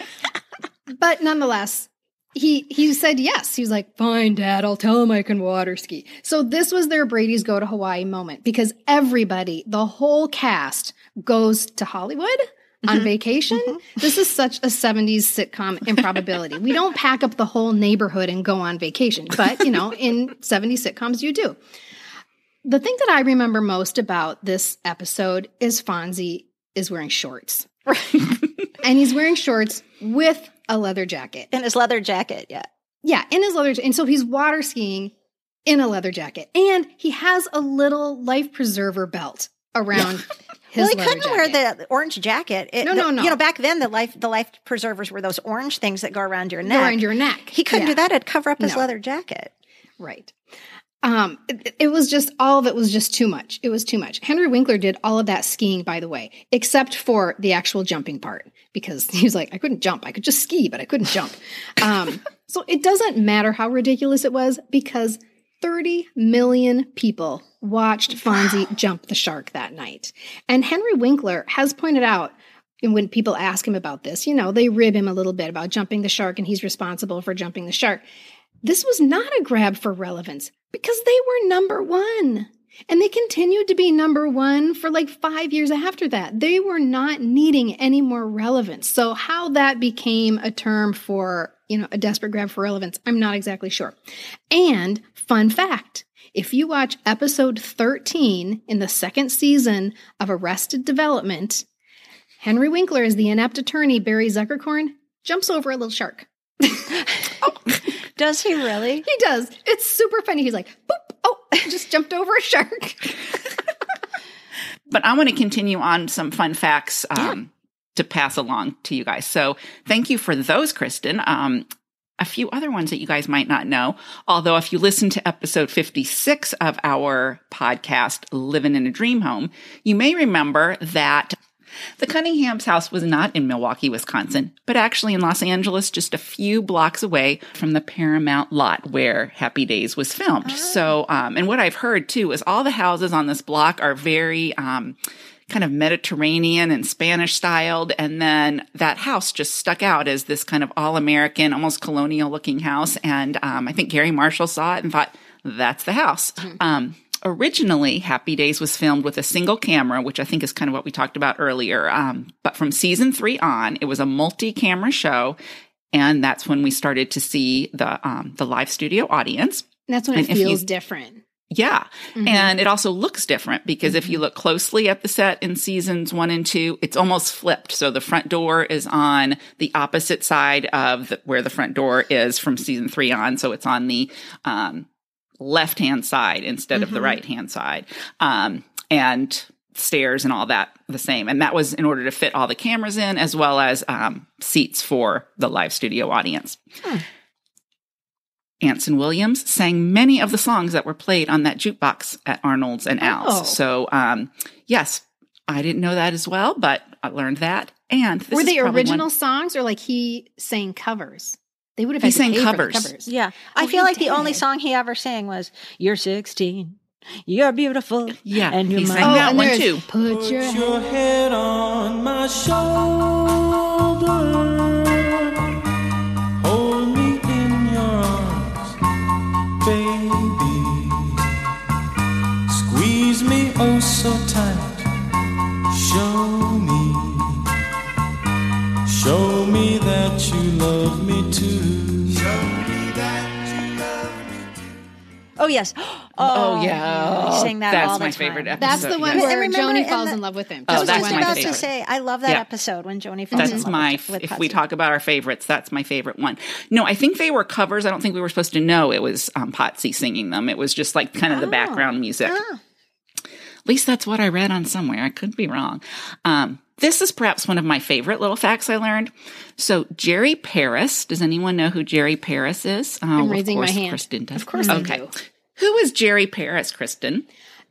Speaker 2: but nonetheless, he he said yes. He was like, "Fine, Dad, I'll tell him I can water ski." So this was their Brady's go to Hawaii moment because everybody, the whole cast, goes to Hollywood on mm-hmm. vacation. Mm-hmm. This is such a 70s sitcom improbability. we don't pack up the whole neighborhood and go on vacation, but you know, in 70s sitcoms, you do. The thing that I remember most about this episode is Fonzie is wearing shorts. Right. and he's wearing shorts with a leather jacket.
Speaker 3: In his leather jacket, yeah.
Speaker 2: Yeah, in his leather and so he's water skiing in a leather jacket. And he has a little life preserver belt around his
Speaker 3: well, he couldn't wear the orange jacket. It-
Speaker 2: No, no, no.
Speaker 3: You know, back then the life the life preservers were those orange things that go around your
Speaker 2: Go
Speaker 3: neck.
Speaker 2: around your neck.
Speaker 3: He couldn't
Speaker 2: Yeah.
Speaker 3: do that. It'd cover up his
Speaker 2: No.
Speaker 3: leather jacket.
Speaker 2: Right. Um, it, it was just all of it was just too much. It was too much. Henry Winkler did all of that skiing, by the way, except for the actual jumping part, because he was like, I couldn't jump. I could just ski, but I couldn't jump. Um, So it doesn't matter how ridiculous it was because 30 million people watched Fonzie jump the shark that night. And Henry Winkler has pointed out, and when people ask him about this, you know, they rib him a little bit about jumping the shark and he's responsible for jumping the shark. This was not a grab for relevance because they were number one. And they continued to be number one for like five years after that. They were not needing any more relevance. So, how that became a term for, you know, a desperate grab for relevance, I'm not exactly sure. And fun fact if you watch episode 13 in the second season of Arrested Development, Henry Winkler, as the inept attorney Barry Zuckerkorn, jumps over a little shark.
Speaker 3: Does he really?
Speaker 2: He does. It's super funny. He's like, boop, oh, just jumped over a shark.
Speaker 1: But I want to continue on some fun facts um, to pass along to you guys. So thank you for those, Kristen. Um, a few other ones that you guys might not know. Although, if you listen to episode 56 of our podcast, Living in a Dream Home, you may remember that the Cunningham's house was not in Milwaukee, Wisconsin, but actually in Los Angeles, just a few blocks away from the Paramount lot where Happy Days was filmed. So, um, and what I've heard too is all the houses on this block are very, um, kind of Mediterranean and Spanish styled. And then that house just stuck out as this kind of all American, almost colonial looking house. And um, I think Garry Marshall saw it and thought, that's the house. Um, originally, Happy Days was filmed with a single camera, which I think is kind of what we talked about earlier. Um, but from season three on, it was a multi camera show. And that's when we started to see the um, the live studio audience.
Speaker 2: and That's when
Speaker 1: And
Speaker 2: it
Speaker 1: if you-
Speaker 2: feels different.
Speaker 1: Yeah. And it also looks different because if you look closely at the set in seasons one and two, it's almost flipped. So the front door is on the opposite side of the, where the front door is from season three on. So it's on the, um, left hand side instead of the right hand side. Um, and stairs and all that the same. And that was in order to fit all the cameras in as well as, um, seats for the live studio audience. Anson Williams sang many of the songs that were played on that jukebox at Arnold's and Al's.
Speaker 2: Oh.
Speaker 1: So, um, yes, I didn't know that as well, but I learned that. And this
Speaker 2: Were they
Speaker 1: probably
Speaker 2: original
Speaker 1: one-
Speaker 2: songs or like he sang covers? They would have
Speaker 1: He
Speaker 2: had
Speaker 1: sang
Speaker 2: pay for the
Speaker 1: covers.
Speaker 2: covers.
Speaker 3: Yeah. I
Speaker 2: Oh,
Speaker 3: feel
Speaker 2: he
Speaker 3: like the only song he ever sang was You're 16. You're beautiful.
Speaker 1: Yeah,
Speaker 3: And you're
Speaker 1: he sang
Speaker 2: Oh,
Speaker 1: that
Speaker 2: and
Speaker 1: one
Speaker 2: there's
Speaker 1: too.
Speaker 2: Put your hand.
Speaker 4: Your head on my shoulder. Love me too. Show me that you love me too.
Speaker 3: Oh, yes.
Speaker 1: Oh, yeah.
Speaker 3: He sang that
Speaker 1: That's
Speaker 3: all the
Speaker 1: my
Speaker 3: time.
Speaker 1: favorite episode.
Speaker 2: That's the one
Speaker 1: yes.
Speaker 2: Where
Speaker 3: remember
Speaker 2: Joanie
Speaker 3: in
Speaker 2: falls
Speaker 3: the-
Speaker 2: in love with him.
Speaker 3: I
Speaker 1: Oh,
Speaker 3: was
Speaker 1: that's
Speaker 3: just
Speaker 1: my
Speaker 3: about
Speaker 1: favorite.
Speaker 3: to say, I love that
Speaker 1: Yeah.
Speaker 3: episode when Joanie falls in
Speaker 1: That's
Speaker 3: love
Speaker 1: my,
Speaker 3: with, with
Speaker 1: if we talk about our favorites, that's my favorite one. No, I think they were covers. I don't think we were supposed to know it was um, Potsy singing them. It was just like kind of the background music.
Speaker 3: Ah.
Speaker 1: At least that's what I read on somewhere. I could be wrong. Um, this is perhaps one of my favorite little facts I learned. So Jerry Paris, does anyone know who Jerry Paris is? Oh,
Speaker 2: I'm
Speaker 1: of
Speaker 2: raising my
Speaker 1: course
Speaker 2: hand.
Speaker 1: Kristen does.
Speaker 2: Of course I
Speaker 1: okay.
Speaker 2: do.
Speaker 1: Who is Jerry Paris, Kristen?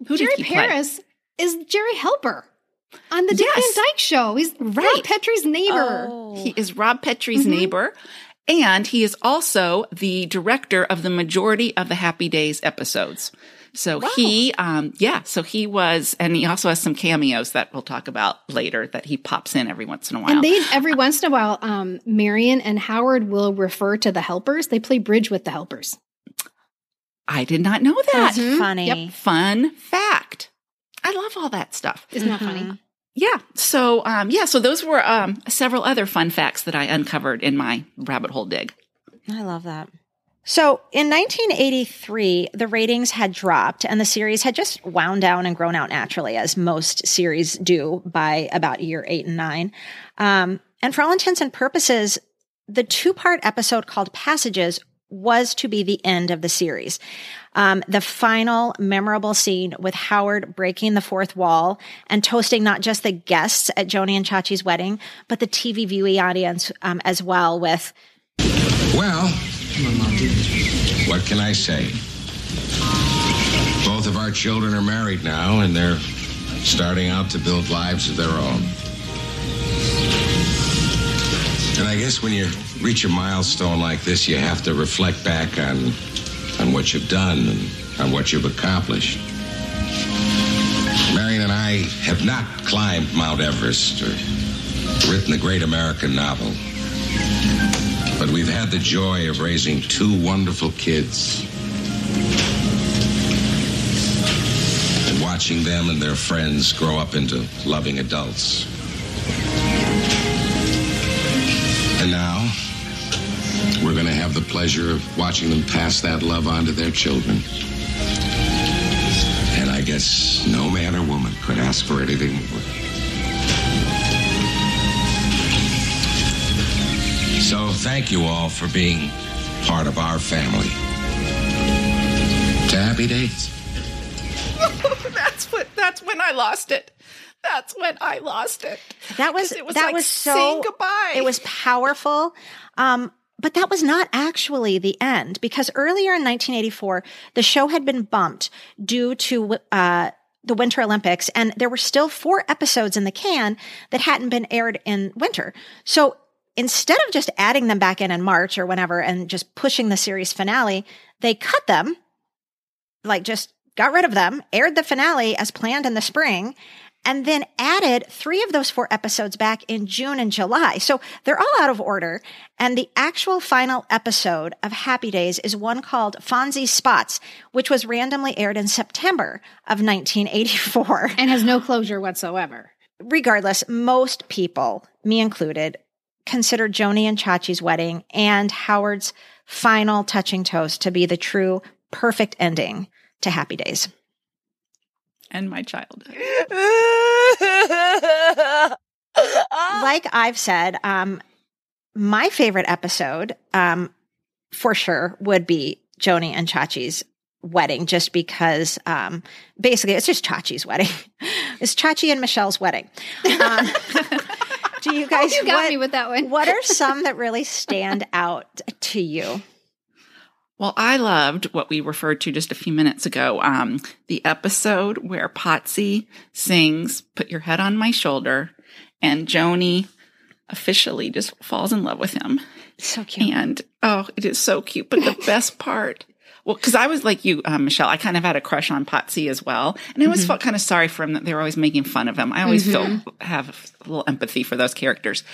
Speaker 1: Who
Speaker 2: Jerry
Speaker 1: did he play?
Speaker 2: Paris is Jerry Helper on the Dick
Speaker 1: Yes.
Speaker 2: Van Dyke Show. He's Rob
Speaker 1: Right.
Speaker 2: Petrie's neighbor.
Speaker 3: Oh.
Speaker 1: He is Rob Petrie's
Speaker 2: Mm-hmm.
Speaker 1: neighbor. And he is also the director of the majority of the Happy Days episodes. So he, um, yeah, so he was, and he also has some cameos that we'll talk about later that he pops in every once in a while.
Speaker 2: And they every once in a while, um, Marion and Howard will refer to the helpers. They play bridge with the helpers.
Speaker 1: I did not know that.
Speaker 3: That's funny.
Speaker 2: Yep.
Speaker 1: Fun fact. I love all that stuff.
Speaker 2: Isn't that funny?
Speaker 1: Yeah. So, um, yeah, so those were, um, several other fun facts that I uncovered in my rabbit hole dig.
Speaker 3: I love that. So in 1983, the ratings had dropped and the series had just wound down and grown out naturally, as most series do by about year eight and nine. Um, and for all intents and purposes, the two part episode called Passages was to be the end of the series. Um, the final memorable scene with Howard breaking the fourth wall and toasting not just the guests at Joanie and Chachi's wedding, but the TV viewing audience um, as well with
Speaker 8: Well, what can I say? Both of our children are married now, and they're starting out to build lives of their own. And I guess when you reach a milestone like this, you have to reflect back on on what you've done and on what you've accomplished. Marion and I have not climbed Mount Everest or written the great American novel. But we've had the joy of raising two wonderful kids. And watching them and their friends grow up into loving adults. And now, we're going to have the pleasure of watching them pass that love on to their children. And I guess no man or woman could ask for anything more. Thank you all for being part of our family. To happy days.
Speaker 1: that's what. That's when I lost it. That's when I lost it.
Speaker 3: That was,
Speaker 1: 'Cause it was
Speaker 3: that
Speaker 1: like
Speaker 3: was so
Speaker 1: saying goodbye.
Speaker 3: It was powerful. Um, but that was not actually the end because earlier in 1984, the show had been bumped due to uh, the Winter Olympics, and there were still four episodes in the can that hadn't been aired in winter. So instead of just adding them back in in March or whenever and just pushing the series finale, they cut them, like just got rid of them, aired the finale as planned in the spring, and then added three of those four episodes back in June and July. So they're all out of order. And the actual final episode of Happy Days is one called Fonzie Spots, which was randomly aired in September of 1984.
Speaker 2: And has no closure whatsoever.
Speaker 3: Regardless, most people, me included, consider Joanie and Chachi's wedding and Howard's final touching toast to be the true perfect ending to Happy Days.
Speaker 1: and my childhood.
Speaker 3: like I've said, um, my favorite episode, um, for sure, would be Joanie and Chachi's wedding, just because, um, basically it's just Chachi's wedding. it's Chachi and Michelle's wedding. Do you guys?
Speaker 2: You got
Speaker 3: what,
Speaker 2: me with that one.
Speaker 3: what are some that really stand out to you?
Speaker 1: Well, I loved what we referred to just a few minutes ago. Um, the episode where Potsy sings "Put Your Head on My Shoulder," and Joanie officially just falls in love with him.
Speaker 3: So cute.
Speaker 1: And oh, it is so cute. But the best part, well, because I was like you, um, Michelle, I kind of had a crush on Potsy as well, and I always mm-hmm. felt kind of sorry for him that they were always making fun of him. I always feel mm-hmm. have a little empathy for those characters.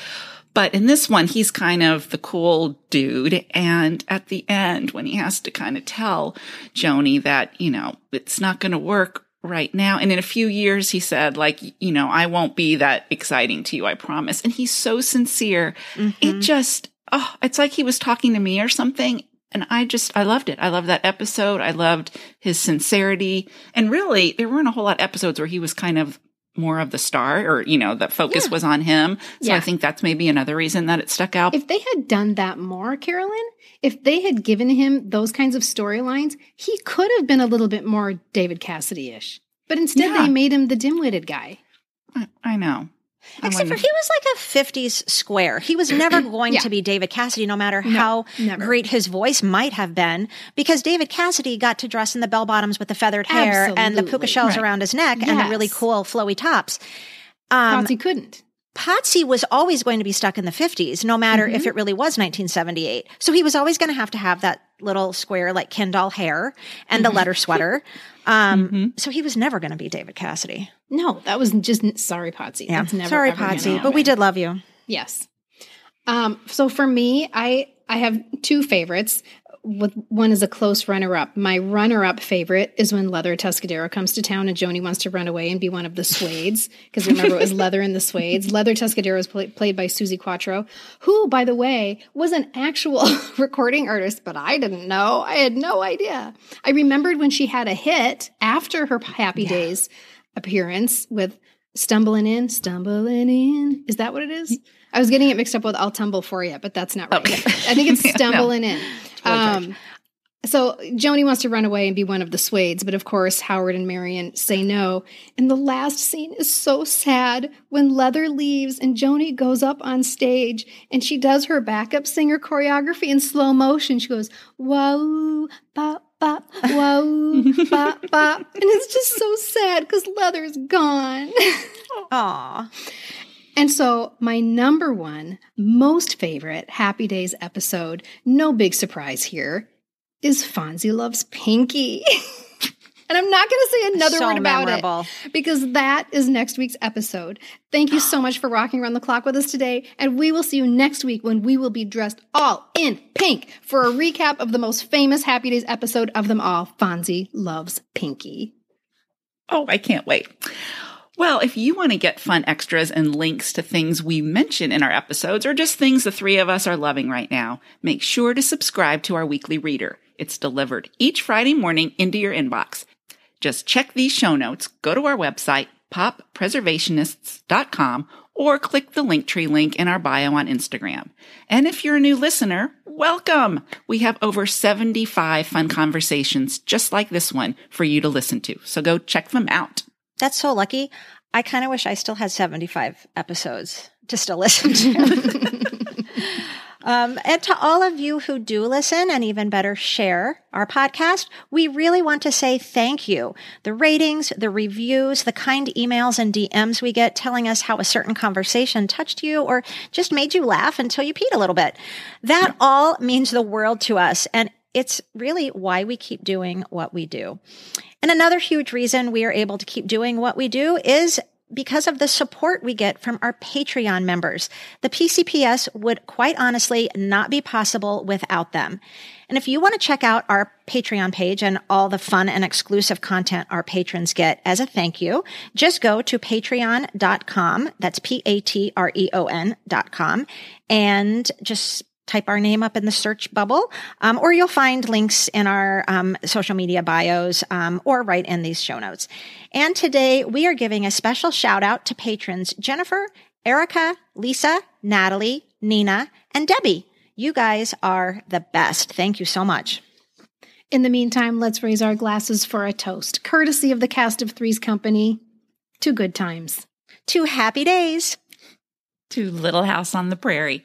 Speaker 1: But in this one, he's kind of the cool dude. And at the end, when he has to kind of tell Joanie that, you know, it's not going to work right now. And in a few years, he said, like, you know, I won't be that exciting to you, I promise. And he's so sincere. It mm-hmm. just, oh, it's like he was talking to me or something. And I just, I loved it. I loved that episode. I loved his sincerity. And really, there weren't a whole lot of episodes where he was kind of more of the star or, you know, the focus was on him. So I think that's maybe another reason that it stuck out.
Speaker 2: If they had done that more, Carolyn, if they had given him those kinds of storylines, he could have been a little bit more David Cassidy ish. But instead,
Speaker 1: Yeah.
Speaker 2: they made him the dim witted guy.
Speaker 1: I, I know. I
Speaker 3: Except for he was like a 50s square. He was never going
Speaker 2: Yeah.
Speaker 3: to be David Cassidy, no matter
Speaker 2: No,
Speaker 3: how
Speaker 2: never.
Speaker 3: great his voice might have been, because David Cassidy got to dress in the bell bottoms with the feathered hair and the puka shells
Speaker 1: Right.
Speaker 3: around his neck and the really cool flowy tops. Um,
Speaker 2: Potsy couldn't.
Speaker 3: Potsy was always going to be stuck in the 50s, no matter if
Speaker 2: Mm-hmm.
Speaker 3: it really was 1978. So he was always going to have to have that little square, like Ken doll hair and
Speaker 2: Mm-hmm.
Speaker 3: the letter sweater. Um, So he was never going to be David Cassidy.
Speaker 2: No, that was just sorry, Potsy.
Speaker 3: Yeah.
Speaker 2: That's never,
Speaker 3: Sorry, Potsy, but we did love you.
Speaker 2: Yes. Um, so for me, I I have two favorites. With one is a close runner up. My runner up favorite is when Leather Tuscadero comes to town and Joanie wants to run away and be one of the Suedes. Because remember, it was Leather and the Suedes. Leather Tuscadero is pla- played by Suzi Quatro, who, by the way, was an actual recording artist, but I didn't know. I had no idea. I remembered when she had a hit after her Happy Days appearance with Stumbling In, Stumbling In. Is that what it is? I was getting it mixed up with I'll Tumble For You, but that's not right. I think it's Stumbling In. Um, so Joanie wants to run away and be one of the Suedes, but of course Howard and Marion say no. And the last scene is so sad when Leather leaves and Joanie goes up on stage and she does her backup singer choreography in slow motion. She goes, wow, bop, bop, wow, bop, bop. And it's just so sad because Leather's gone.
Speaker 3: Aw.
Speaker 2: And so, my number one, most favorite Happy Days episode, no big surprise here, is Fonzie Loves Pinky. and I'm not going to say another
Speaker 3: So
Speaker 2: word about
Speaker 3: memorable.
Speaker 2: it because that is next week's episode. Thank you so much for rocking around the clock with us today. And we will see you next week when we will be dressed all in pink for a recap of the most famous Happy Days episode of them all Fonzie Loves Pinky.
Speaker 1: Oh, I can't wait. Well, if you want to get fun extras and links to things we mention in our episodes or just things the three of us are loving right now, make sure to subscribe to our weekly reader. It's delivered each Friday morning into your inbox. Just check these show notes, go to our website, poppreservationists.com, or click the Linktree link in our bio on Instagram. And if you're a new listener, welcome! We have over 75 fun conversations just like this one for you to listen to. So go check them out.
Speaker 3: That's so lucky. I kind of wish I still had 75 episodes to still listen to. um, and to all of you who do listen and even better share our podcast, we really want to say thank you. The ratings, the reviews, the kind emails and DMs we get telling us how a certain conversation touched you or just made you laugh until you peed a little bit. That all means the world to us. And it's really why we keep doing what we do. And another huge reason we are able to keep doing what we do is because of the support we get from our Patreon members. The PCPS would quite honestly not be possible without them. And if you want to check out our Patreon page and all the fun and exclusive content our patrons get as a thank you, just go to patreon.com. That's P-A-T-R-E-O-N dot com and just type our name up in the search bubble, um, or you'll find links in our um, social media bios um, or right in these show notes. And today we are giving a special shout out to patrons Jennifer, Erica, Lisa, Natalie, Nina, and Debbie. You guys are the best. Thank you so much.
Speaker 2: In the meantime, let's raise our glasses for a toast, courtesy of the cast of Three's Company, to good times.
Speaker 3: Two happy days.
Speaker 1: To Little House on the Prairie.